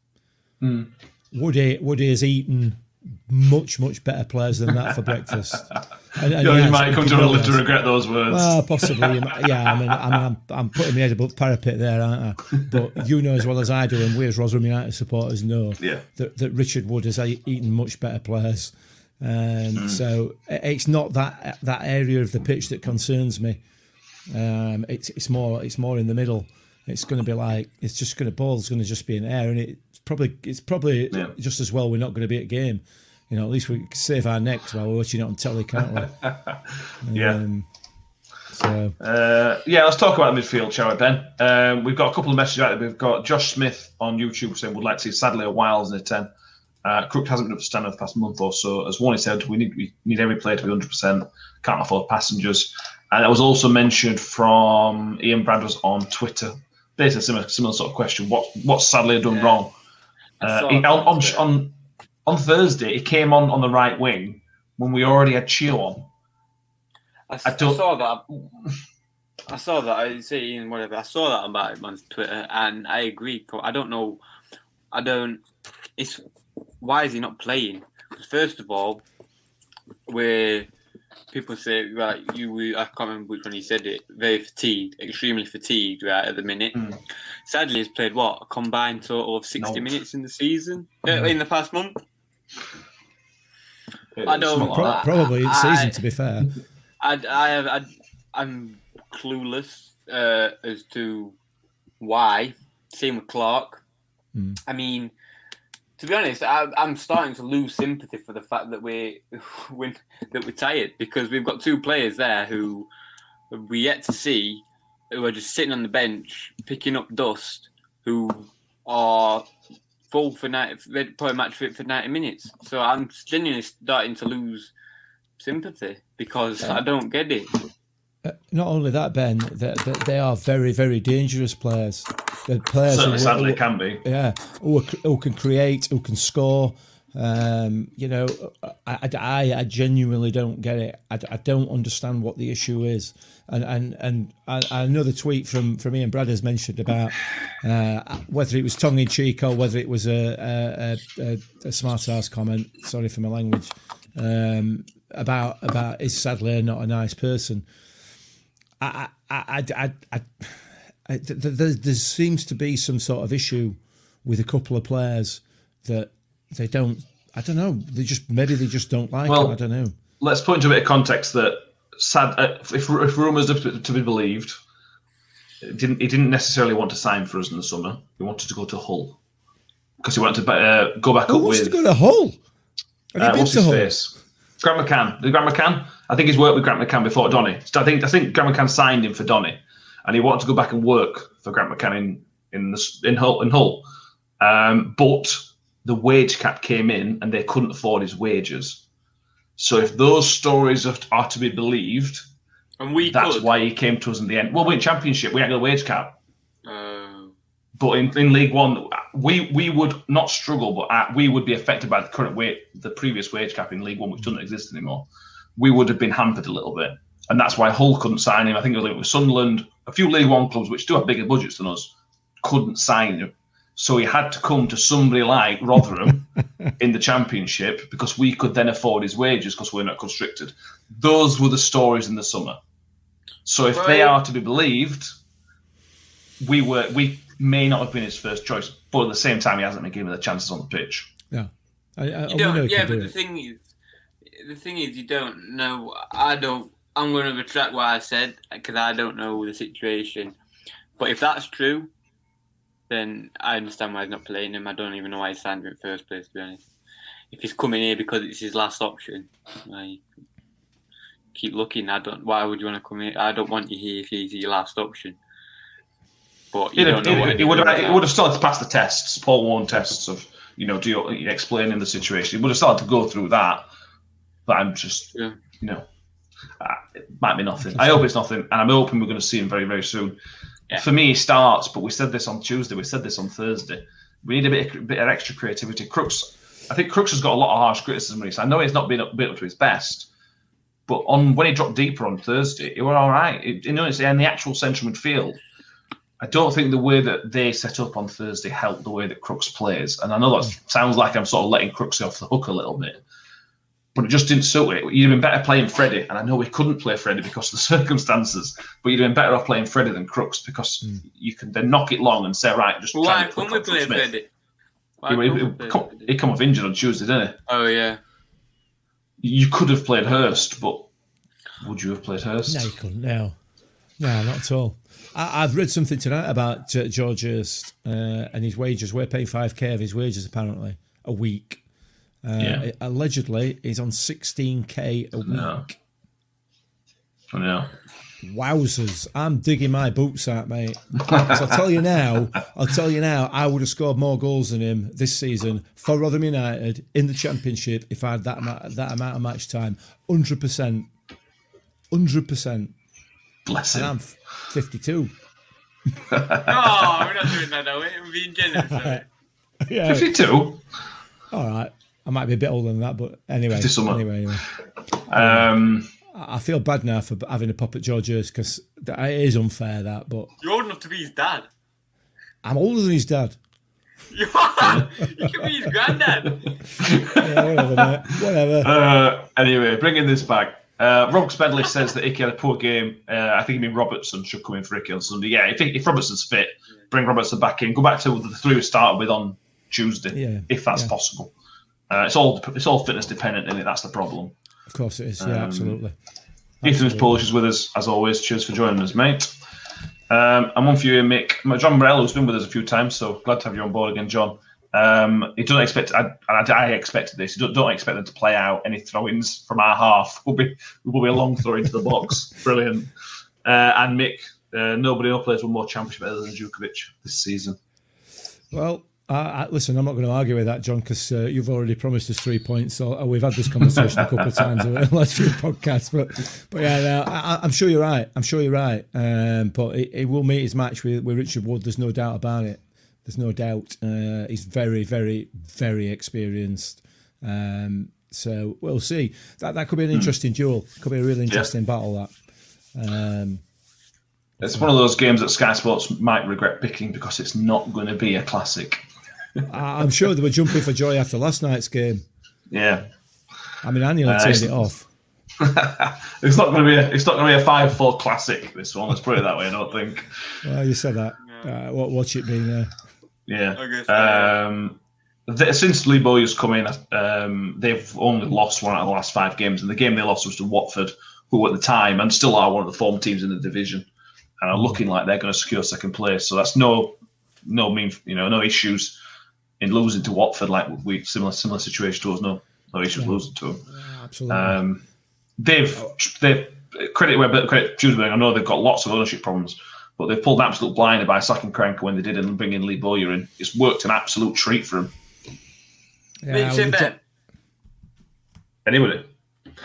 Woody, Woody has eaten much much better players than that for breakfast. And, and
You, might come to, regret those words.
Well, possibly. Yeah, I mean, I mean I'm, I'm putting my head above the parapet there, aren't I? But you know as well as I do, and we as Rotherham United supporters know
Yeah.
that, that Richard Wood has eaten much better players. And
Hmm.
so it's not that that area of the pitch that concerns me. Um, it's it's more it's more in the middle. It's going to be like it's just going to ball's going to just be in air, and it's probably it's probably
Yeah.
just as well we're not going to be at game. You know, at least we save our necks while we're watching it on telly, can't we?
yeah.
Um, so
Uh, yeah, let's talk about the midfield, shall we, Ben? Um, we've got a couple of messages out there. We've got Josh Smith on YouTube saying we'd like to see Sadlier a Wiles in a 10. Uh, Crook hasn't been up to standard for the past month or so. As Warney said, we need we need every player to be 100%. Can't afford passengers. And it was also mentioned from Ian Bradwers on Twitter. Basically, similar, similar sort of question. What what's Sadlier done
Yeah.
wrong? Uh, he- on, on, on, Thursday, he came on on the right wing when we already had Chio on.
I,
I
I saw that. I saw that. I see Ian whatever. I saw that about on Twitter, and I agree. I don't know. I don't. It's why is he not playing? First of all, where people say right, you were- I can't remember which one he said it. Very fatigued, extremely fatigued, right at the minute.
Mm.
Sadlier, he's played what a combined total of sixty
No.
minutes in the season uh, in the past month. I don't-
Something like
pro-
that.
probably in
I-
season, to be fair.
I, I have, I, I'm clueless uh, as to why. Same with Clark.
Mm.
I mean, to be honest, I, I'm starting to lose sympathy for the fact that we're, we that we're tired because we've got two players there who we yet to see who are just sitting on the bench picking up dust, who are full for night, probably match fit for 90 minutes. So I'm genuinely starting to lose sympathy because I don't get it.
Uh, Not only that, Ben, that they, they are very, very dangerous players. They're players
Certainly,
who,
sadly,
who-
can be.
yeah, who, are- who can create, who can score. Um, you know, I, I, I genuinely don't get it. I, I don't understand what the issue is. And and and I, I tweet from from Ian Brad has mentioned about uh, whether it was tongue in cheek or whether it was a a, a, a smart ass comment. Sorry for my language. Um, about about is Sadlier not a nice person? I I I I, I, I th- th- there, there seems to be some sort of issue with a couple of players that they don't. I don't know. They just maybe they just don't like
Well,
him. I don't know.
let's put into a bit of context that sad uh, if, if rumours are to be believed, didn't he didn't necessarily want to sign for us in the summer. He wanted to go to Hull because he wanted to uh, go back
Who
up
wants
with.
to go to Hull? Have you
Uh,
been
what's
to Hull?
face? Grant McCann. The Grant McCann. I think he's worked with Grant McCann before Donny. I think I think Grant McCann signed him for Donny, and he wanted to go back and work for Grant McCann in in the, in Hull. In Hull. Um, but the wage cap came in, and they couldn't afford his wages. So if those stories are, are to be believed,
And we
that's
could.
why he came to us in the end. Well, we're in Championship. We ain't got a wage cap. But in, in League One, we we would not struggle, but uh, we would be affected by the current wage, the previous wage cap in League One, which doesn't exist anymore. We would have been hampered a little bit, and that's why Hull couldn't sign him. I think it was linked with Sunderland, a few League One clubs which do have bigger budgets than us, couldn't sign him. So he had to come to somebody like Rotherham in the Championship because we could then afford his wages because we're not constricted. Those were the stories in the summer. So if they are to be believed, we were we may not have been his first choice, but at the same time, he hasn't been given the chances on the pitch.
Yeah. I, I,
you don't.
he
Yeah,
can do
but the
it.
thing is, the thing is, you don't know. I don't. I'm going to retract what I said because I don't know the situation. But if that's true, then I understand why he's not playing him. I don't even know why he signed him in the first place. To be honest, if he's coming here because it's his last option, like keep looking. I don't. Why would you want to come here? I don't want you here if he's your last option. But you
He
don't know what
would have he would have started to pass the tests, Paul Warne tests of you know, do you, explaining the situation. It would have started to go through that. But I'm just,
Yeah.
you know, uh, it might be nothing. I hope it's nothing, and I'm hoping we're going to see him very, very soon.
Yeah.
For me, he starts, but we said this on Tuesday. We said this on Thursday. We need a bit, of, bit of extra creativity. Crooks, I think Crooks has got a lot of harsh criticism. recently. I know he's not been up, been up to his best, but on when he dropped deeper on Thursday, it was all right. It, you know, it's in the actual central midfield. I don't think the way that they set up on Thursday helped the way that Crooks plays. And I know that hmm. sounds like I'm sort of letting Crooks off the hook a little bit, but it just didn't suit it. You'd have been better playing Freddie, and I know we couldn't play Freddie because of the circumstances, but you'd have been better off playing Freddie than Crooks because hmm. you can then knock it long and say, right, just try
Why couldn't
flick
we play
Smith.
Freddie? Why
He, he, come, he come off injured on Tuesday, didn't he?
Oh yeah.
You could have played Hirst, but would you have played Hirst?
No, you couldn't. No, no, not at all. I, have read something tonight about uh, George Hirst uh, and his wages. We're paying 5K of his wages, apparently, a week. Uh,
yeah.
Allegedly, he's on 16K a week.
I know.
Wowzers. I'm digging my boots out, mate. I'll tell you now, I'll tell you now, I would have scored more goals than him this season for Rotherham United in the Championship if I had that that amount of match time. 100%. 100%.
Bless him.
And I'm 52.
oh, we're not doing that. We're being generous.
yeah.
52?
All right. I might be a bit older than that, but anyway. Anyway, anyway.
Um,
I feel bad now for having a pop at George's because it is unfair that. But
you're old enough to be his dad.
I'm older than his dad.
you could be his granddad.
yeah, whatever. Mate. Whatever.
Uh, anyway, bringing this back uh, Rob Spedley says that Icky had a poor game. Uh, I think he mean Robertson should come in for Icky on Sunday. Yeah, if, if Robertson's fit, bring Robertson back in. Go back to the three we started with on Tuesday,
Yeah,
if that's
yeah.
possible. Uh, it's all it's all fitness dependent, and that's the problem.
Of course it is. Yeah,
Um,
absolutely.
Ethan's
Absolutely.
Polish is with us as always. Cheers for joining us, mate. Um, I'm on for you here, Mick. John Morello has been with us a few times, so glad to have you on board again, John. Um, he doesn't expect. I, I, I expected this. Don't, don't expect them to play out any throw-ins from our half. Will be will be a long throw into the box. Brilliant. Uh, and Mick, uh, nobody else plays one more championship other than Jutkiewicz this season.
Well, I, listen, I'm not going to argue with that, John, because uh, you've already promised us three points. So uh, we've had this conversation a couple of times over the last few podcasts. But, but yeah, no, I, I'm sure you're right. I'm sure you're right. Um, but he, he will meet his match with, with Richard Wood. There's no doubt about it. There's no doubt. Uh, he's very, very, very experienced. Um, so we'll see. That that could be an interesting duel. Could be a really interesting battle. That. Um,
It's one of those games that Sky Sports might regret picking because it's not going to be a classic.
I, I'm sure they were jumping for joy after last night's game.
Yeah,
I mean, I nearly
Uh,
turned
it's-
it off.
it's not going to be a it's not going to be a five four classic. This one, let's put it that way. I don't think.
Well, you said that. Uh, what watch it being there?
Yeah.
I guess,
Um, th- since Lee Bowyer's come in, um, they've only lost one out of the last five games, and the game they lost was to Watford, who at the time and still are one of the form teams in the division, and are looking like they're going to secure second place. So that's no, no mean, you know, no issues in losing to Watford like we similar similar situation to us. No, no issues losing to them.
Absolutely.
Um, they've they've credit where but credit Duesburg. I know they've got lots of ownership problems, but they've pulled an absolute blinder by sacking Karanka when they did and bringing Lee Bowyer in. It's worked an absolute treat for him.
Did
yeah,
you say
we've
Ben?
got-
Anybody?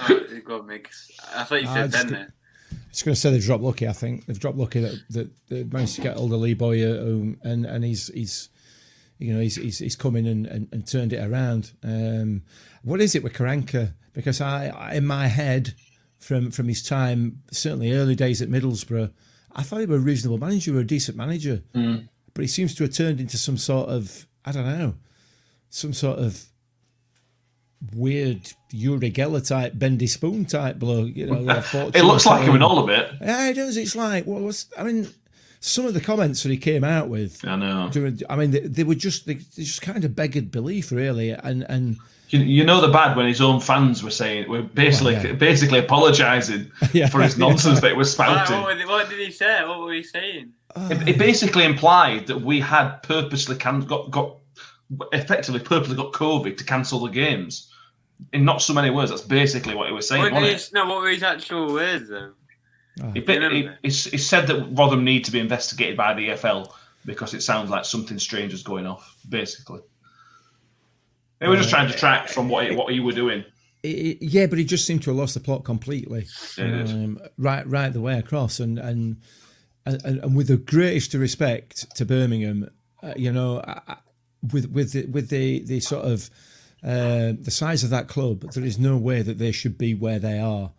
Oh, go on, mate, 'cause I thought you said
just
Ben
did-
there.
It's going to say they've dropped lucky. I think they've dropped lucky that that they managed to get hold of Lee Bowyer, um, and and he's he's you know he's he's, he's come in and, and, and turned it around. Um, what is it with Karanka? Because I, I in my head from from his time, certainly early days at Middlesbrough, I thought he was a reasonable manager, a decent manager, hmm. but he seems to have turned into some sort of I don't know, some sort of weird Uri Geller type, bendy spoon type bloke. You know,
It looks like him in all of it.
yeah, it does. It's like what was I mean? Some of the comments that he came out with
I know.
during, I mean, they, they were just they, they just kind of beggared belief, really, and and
You, you know the bad when his own fans were saying were basically
Well, yeah.
basically apologising
Yeah,
for his nonsense that he was
Right,
spouting.
what, what did he say? What were he saying?
It, it basically implied that we had purposely can, got got effectively purposely got COVID to cancel the games. In not so many words, that's basically what he was saying.
What
wasn't
did
it?
no, what were his actual words though? Oh.
He,
Do you
he, he, he said that Rotherham need to be investigated by the EFL because it sounds like something strange is going off. Basically, they were just trying to track from what he, what you were doing.
it, it- yeah, but he just seemed to have lost the plot completely,
Yeah,
um, right right the way across, and and and, and with the greatest respect to Birmingham, uh, you know, I, I- with with the, with the the sort of uh, the size of that club, there is no way that they should be where they are.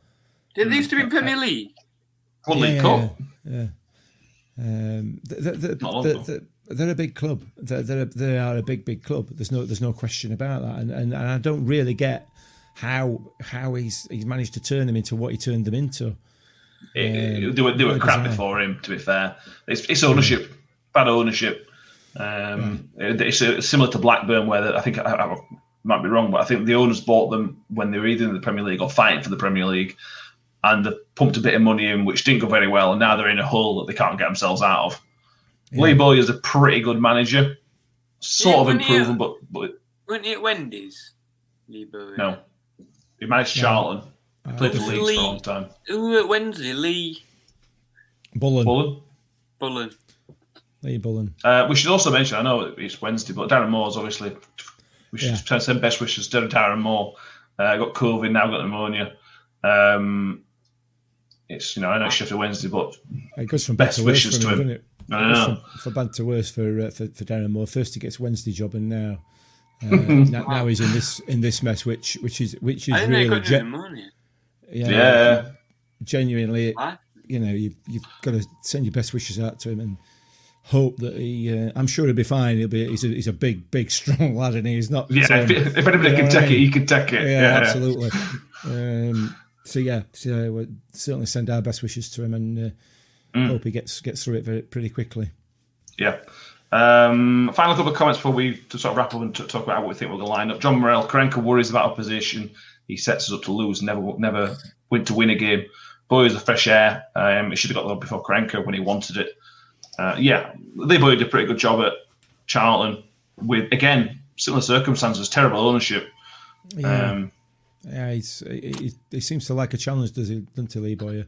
Did they used to be in Premier League?
One
Yeah,
League
yeah,
Cup.
Yeah. Um, they're, they're,
Not long
they're,
ago.
they're, they're a big club. They're, they're they are a big, big club. There's no, there's no question about that. And, and, and I don't really get how how he's he's managed to turn them into what he turned them into.
It-
Um,
they were they were crap before him. To be fair, it's, it's ownership, bad ownership. Um, it- It's similar to Blackburn, where I think I, I might be wrong, but I think the owners bought them when they were either in the Premier League or fighting for the Premier League, and they pumped a bit of money in, which didn't go very well, and now they're in a hole that they can't get themselves out of. Lee Bowyer's a pretty good manager, sort
Yeah,
of
wasn't he
improving, but but
Weren't he at Wendy's? Lee Bowyer?
no, he managed Charlton. He played for
Who's
Leeds
Lee?
for a long time.
Who were at Wednesday? Lee
Bullen,
Bullen.
Bullen.
Lee Bullen.
Uh, we should also mention, I know it's Wednesday, but Darren Moore's obviously, we should
Yeah.
send best wishes to Darren Moore. Uh, got COVID, now got pneumonia. Um, it's, you know, I know it's Sheffield Wednesday, but
It goes from
Best
to worse
wishes
for
to
him,
him.
doesn't it?
I
It goes
know.
from, from bad to worse for, uh, for for Darren Moore. First he gets Wednesday job, and now uh, now, now he's in this in this mess, which which is which is
I didn't know he
really
got
ge-
pneumonia.
yeah,
yeah.
genuinely
Why?
you know, you've, you've got to send your best wishes out to him and hope that he. Uh, I'm sure he'll be fine. He'll be. He's a, he's a big, big, strong lad, and he's not.
Yeah,
um,
if, if anybody can
know what I
take it, he can take it.
yeah,
Yeah,
absolutely. Um, so yeah, so we'll certainly send our best wishes to him and uh,
Mm.
hope he gets gets through it very pretty quickly.
Yeah. Um, final couple of comments before we to sort of wrap up and t- talk about what we think we're going to line up. John Morel, Karanka worries about opposition. He sets us up to lose, never never win to win a game. Boy is a fresh air. Um, he should have got that before Karanka when he wanted it. Uh, yeah, they boy did a pretty good job at Charlton with again similar circumstances, terrible ownership.
Yeah,
Um,
yeah. He's, he, he, he seems to like a challenge, does he? Doesn't he, Lee Bowyer?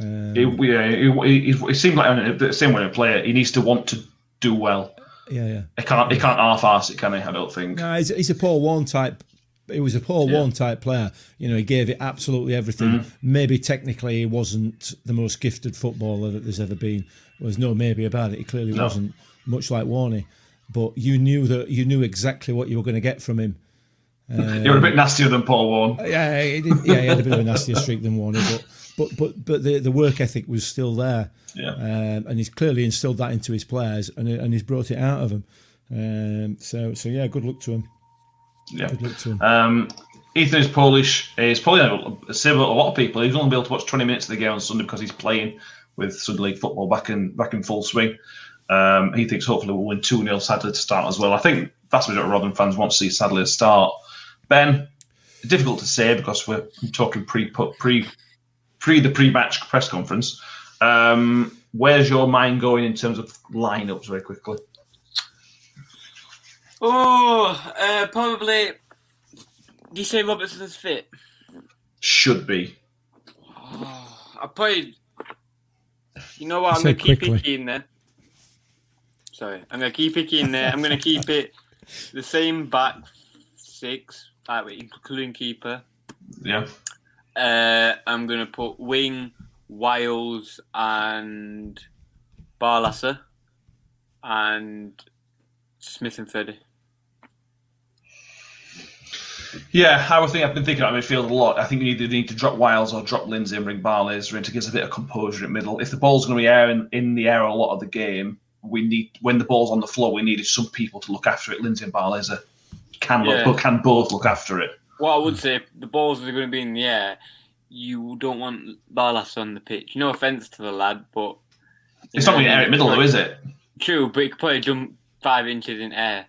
Um,
he, yeah, he seemed like the same way a player. He needs to want to do well.
yeah, yeah.
He can't. He can't half-ass it, can he? I don't think.
No, he's, he's a Paul Warne type. He was a Paul
Yeah.
Warne type player. You know, he gave it absolutely everything.
Mm-hmm.
Maybe technically he wasn't the most gifted footballer that there's ever been. There's no maybe about it. He clearly
No.
wasn't, much like Warney. But you knew that you knew exactly what you were going to get from him.
You're a bit nastier than Paul Warne.
Yeah, yeah, he had a bit of a nastier streak than Warney, but but but but the, the work ethic was still there.
Yeah.
um, and he's clearly instilled that into his players, and and he's brought it out of them. Um, so so yeah, good luck to him.
Yeah.
Good luck to him.
Um, Ethan is Polish. He's probably same as a lot of people. He's only able to watch 20 minutes of the game on Sunday because he's playing with Sunday League football back in back in full swing. Um, he thinks hopefully we'll win 2 0 Sadlier to start as well. I think that's what Rotherham fans want to see Sadlier to start. Ben, difficult to say because we're talking pre pre pre the pre match press conference. Um, where's your mind going in terms of lineups very quickly?
Oh, uh, probably Do you say Robertson's fit?
Should be.
Oh, I probably. You know what? I'm
Say
going to keep
quickly.
picky in there. Sorry, I'm going to keep picky in there. I'm going to keep it the same back six, like, including keeper.
Yeah.
Uh, I'm going to put wing, Wiles, and Barlaser, and Smith and Freddie.
Yeah, I would think I've been thinking about midfield a lot. I think you either need to drop Wiles or drop Lindsay and bring Barlaser in to give us a bit of composure in middle. If the ball's going to be air in, in the air a lot of the game, we need when the ball's on the floor, we needed some people to look after it. Lindsay and Barlaser can look,
Yeah.
can both look after it.
What I would say, if the balls are going to be in the air, you don't want Barlaser on the pitch. No offence to the lad, but
It's not going to air in middle though, is it?
True, but he could probably jump five inches in air.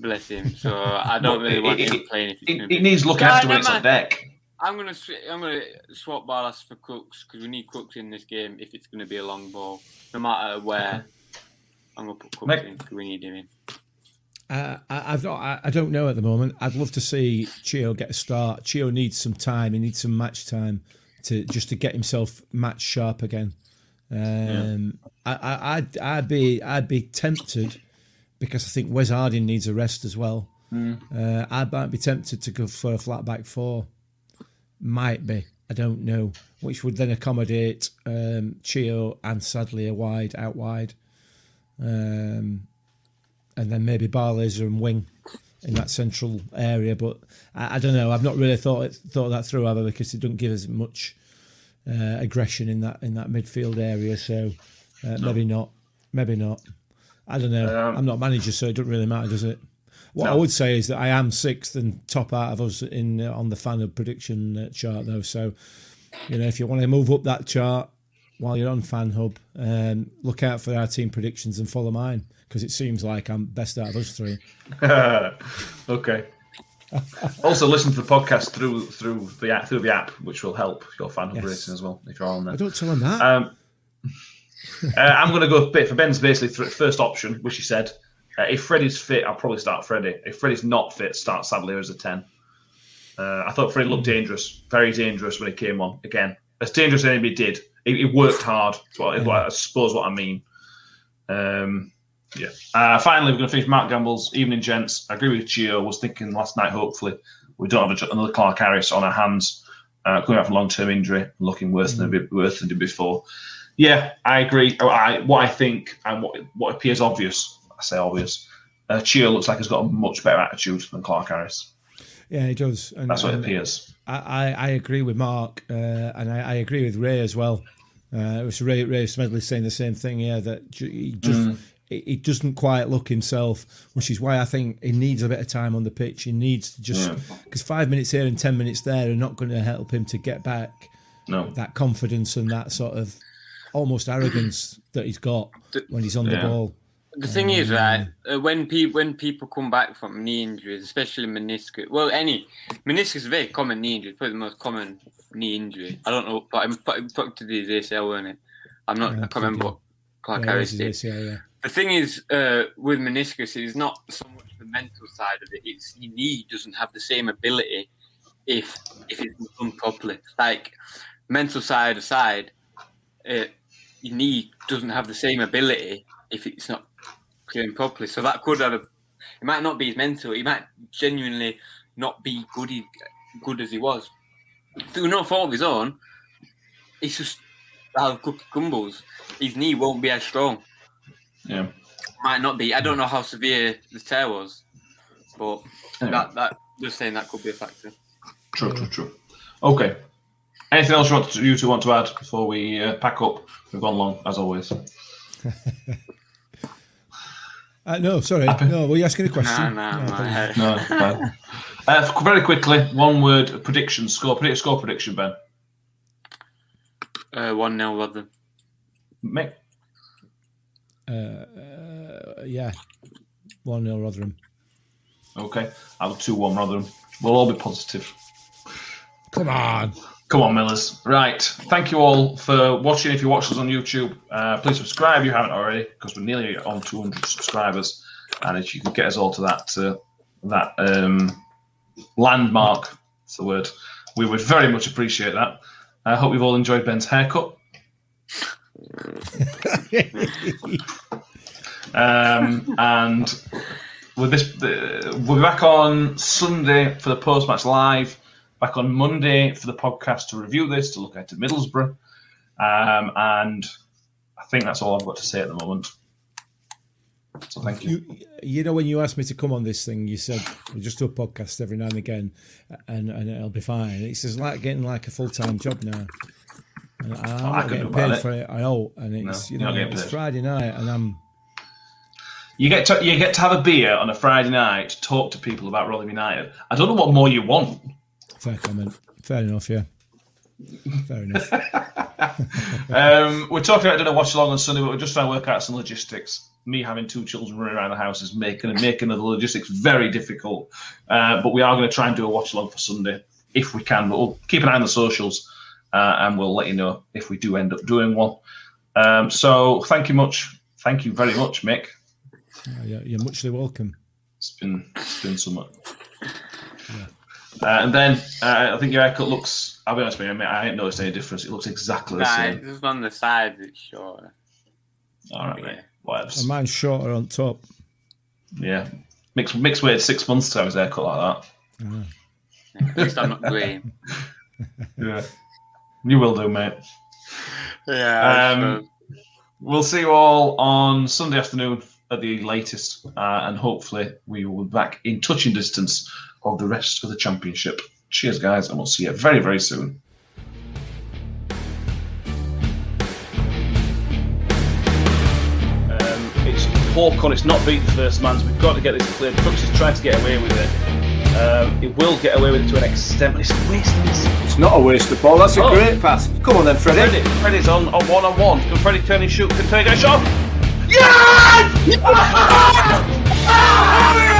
Bless him. So I don't really want him playing if
It,
going
it needs looking
Yeah,
after when it's on
mind.
deck.
I'm gonna sw- I'm gonna swap Barlas for Cooks because we need Cooks in this game if it's gonna be a long ball, no matter where. I'm gonna put Cooks
Mate.
in 'cause we need him in.
Uh, I, I've not. I, I don't know at the moment. I'd love to see Chio get a start. Chio needs some time. He needs some match time to just to get himself match sharp again. Um, I, I, I'd, I'd be I'd be tempted because I think Wes Harding needs a rest as well. Uh, I might be tempted to go for a flat back four. Might be. I don't know. Which would then accommodate um, Chio and Sadlier a wide out wide. Um, and then maybe Barlaser and Wing in that central area. But I, I don't know. I've not really thought it, thought that through either because it doesn't give us much uh, aggression in that in that midfield area. So uh, maybe not. Maybe not. I don't know.
Um,
I'm not manager, so it doesn't really matter, does it? What I would say is that I am sixth and top out of us in uh, on the fan of prediction uh, chart, though. So you know, if you want to move up that chart while you're on Fan Hub, um, look out for our team predictions and follow mine because it seems like I'm best out of us three.
okay. also, listen to the podcast through through the app, through the app, which will help your fan hub
Yes.
racing as well if you're on there.
I don't tell them that.
Um, uh, I'm going to go bit for Ben's basically th- first option, which he said. Uh, if Freddie's fit, I'll probably start Freddie. If Freddie's not fit, start Sadlier as a 10. Uh, I thought Freddie looked dangerous, very dangerous when he came on. Again, as dangerous as anybody did. It, he worked hard, is what I suppose what I mean. Um, yeah. Uh, finally, we're going to finish Mark Gamble's Evening Gents. I agree with Gio. was thinking last night, hopefully, we don't have a, another Clark Harris on our hands uh, coming out from long term injury, looking worse than worse than did before. Yeah, I agree. Oh, I, what I think and what, what appears obvious, I say obvious, uh, Chio looks like he's got a much better attitude than Clark Harris.
yeah, he does. And,
That's what it appears.
I, I, agree with Mark, uh, and I, I agree with Ray as well. Uh, it was Ray, Ray Smedley saying the same thing. Yeah, that he just he, he doesn't quite look himself, which is why I think he needs a bit of time on the pitch. He needs to just because five minutes here and ten minutes there are not going to help him to get back
No.
that confidence and that sort of almost arrogance that he's got when he's on the ball.
The thing is, right, uh, when people when people come back from knee injuries, especially meniscus, well, any meniscus is a very common knee injury, probably the most common knee injury. I don't know, but I'm put to the ACL, weren't it? I'm not.
Yeah,
I can't remember what Clark
Yeah,
Harris did.
is- yeah, yeah.
The thing is, uh, with meniscus, it's not so much the mental side of it. It's your knee doesn't have the same ability if if it's done properly. Like mental side aside, uh, your knee doesn't have the same ability if it's not clearing properly. So that could have a. It might not be his mental. He might genuinely not be good. He, good as he was through no fault of his own. It's just how cookie crumbles. His knee won't be as strong
Yeah.
might not be. I don't know how severe the tear was, but that that just saying that could be a factor.
True, true, true. Okay. Anything else you want to, you two want to add before we uh, pack up? We've gone long, as always.
Uh, no, sorry. No, were you asking a question?
Nah, nah,
No,
nah.
apologies.
No. Uh, very quickly, one word prediction score. Predict score prediction, Ben.
Uh, one 0 Rotherham.
Mick.
Uh, yeah, one 0 Rotherham.
Okay. I'll two one Rotherham. We'll all be positive.
Come on.
Come on, Millers. Right. Thank you all for watching. If you watch us on YouTube, uh, please subscribe if you haven't already, because we're nearly on 200 subscribers. And if you could get us all to that uh, that um, landmark. That's the word. We would very much appreciate that. I hope you've all enjoyed Ben's haircut. Um, and with this, uh, we'll be back on Sunday for the post match live. Back on Monday for the podcast to review this, to look at Middlesbrough. Um, and I think that's all I've got to say at the moment. So thank you.
You, you know, when you asked me to come on this thing, you said we just do a podcast every now and again, and, and it'll be fine. It's just like getting like a full time job now. And I'm
I
not getting paid
it.
for it. I know, and it's
No,
you know it's
paid.
Friday night, and I'm
You get to you get to have a beer on a Friday night to talk to people about Rotherham United. I don't know what more you want.
Fair comment. Fair enough, yeah. Fair enough.
Um, we're talking about doing a watch along on Sunday, but we're just trying to work out some logistics. Me having two children running around the house is making making the logistics very difficult. Uh, but we are going to try and do a watch along for Sunday if we can. But we'll keep an eye on the socials, uh, and we'll let you know if we do end up doing one. Um, so thank you much, thank you very much, Mick.
Uh, you're, you're muchly welcome.
It's been it's been somewhat. Uh, and then uh, I think your haircut looks. I'll be honest with you, mate, I ain't noticed any difference. It looks exactly the
Nah,
same.
just on the sides it's shorter.
All right, mate. Whatever.
And mine's shorter on top.
Yeah. Mix mix waited six months to have his haircut like
At least I'm not green.
that. Yeah. You will do, mate.
Yeah.
Um, We'll see you all on Sunday afternoon at the latest, uh, and hopefully we will be back in touching distance of the rest of the championship. Cheers, guys, and we'll see you very, very soon. Um, it's Hawkon, it's not beat the first man's. We've got to get this cleared. Crooks is trying to get away with it. Um, it will get away with it to an extent, but it's a waste of this.
It's not a waste of ball. That's a
Oh.
great pass. Come on then, Freddie.
Freddie, Freddie's on, on one on one. Can Freddie turn and shoot? Can Freddie get a shot? Yes!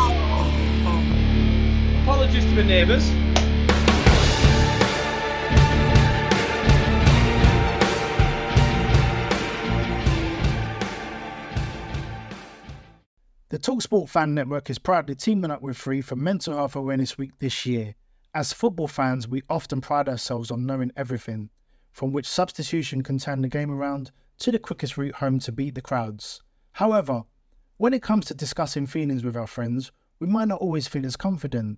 Apologies to the neighbours.
The Talksport Fan Network is proudly teaming up with Free for Mental Health Awareness Week this year. As football fans, we often pride ourselves on knowing everything, from which substitution can turn the game around to the quickest route home to beat the crowds. However, when it comes to discussing feelings with our friends, we might not always feel as confident.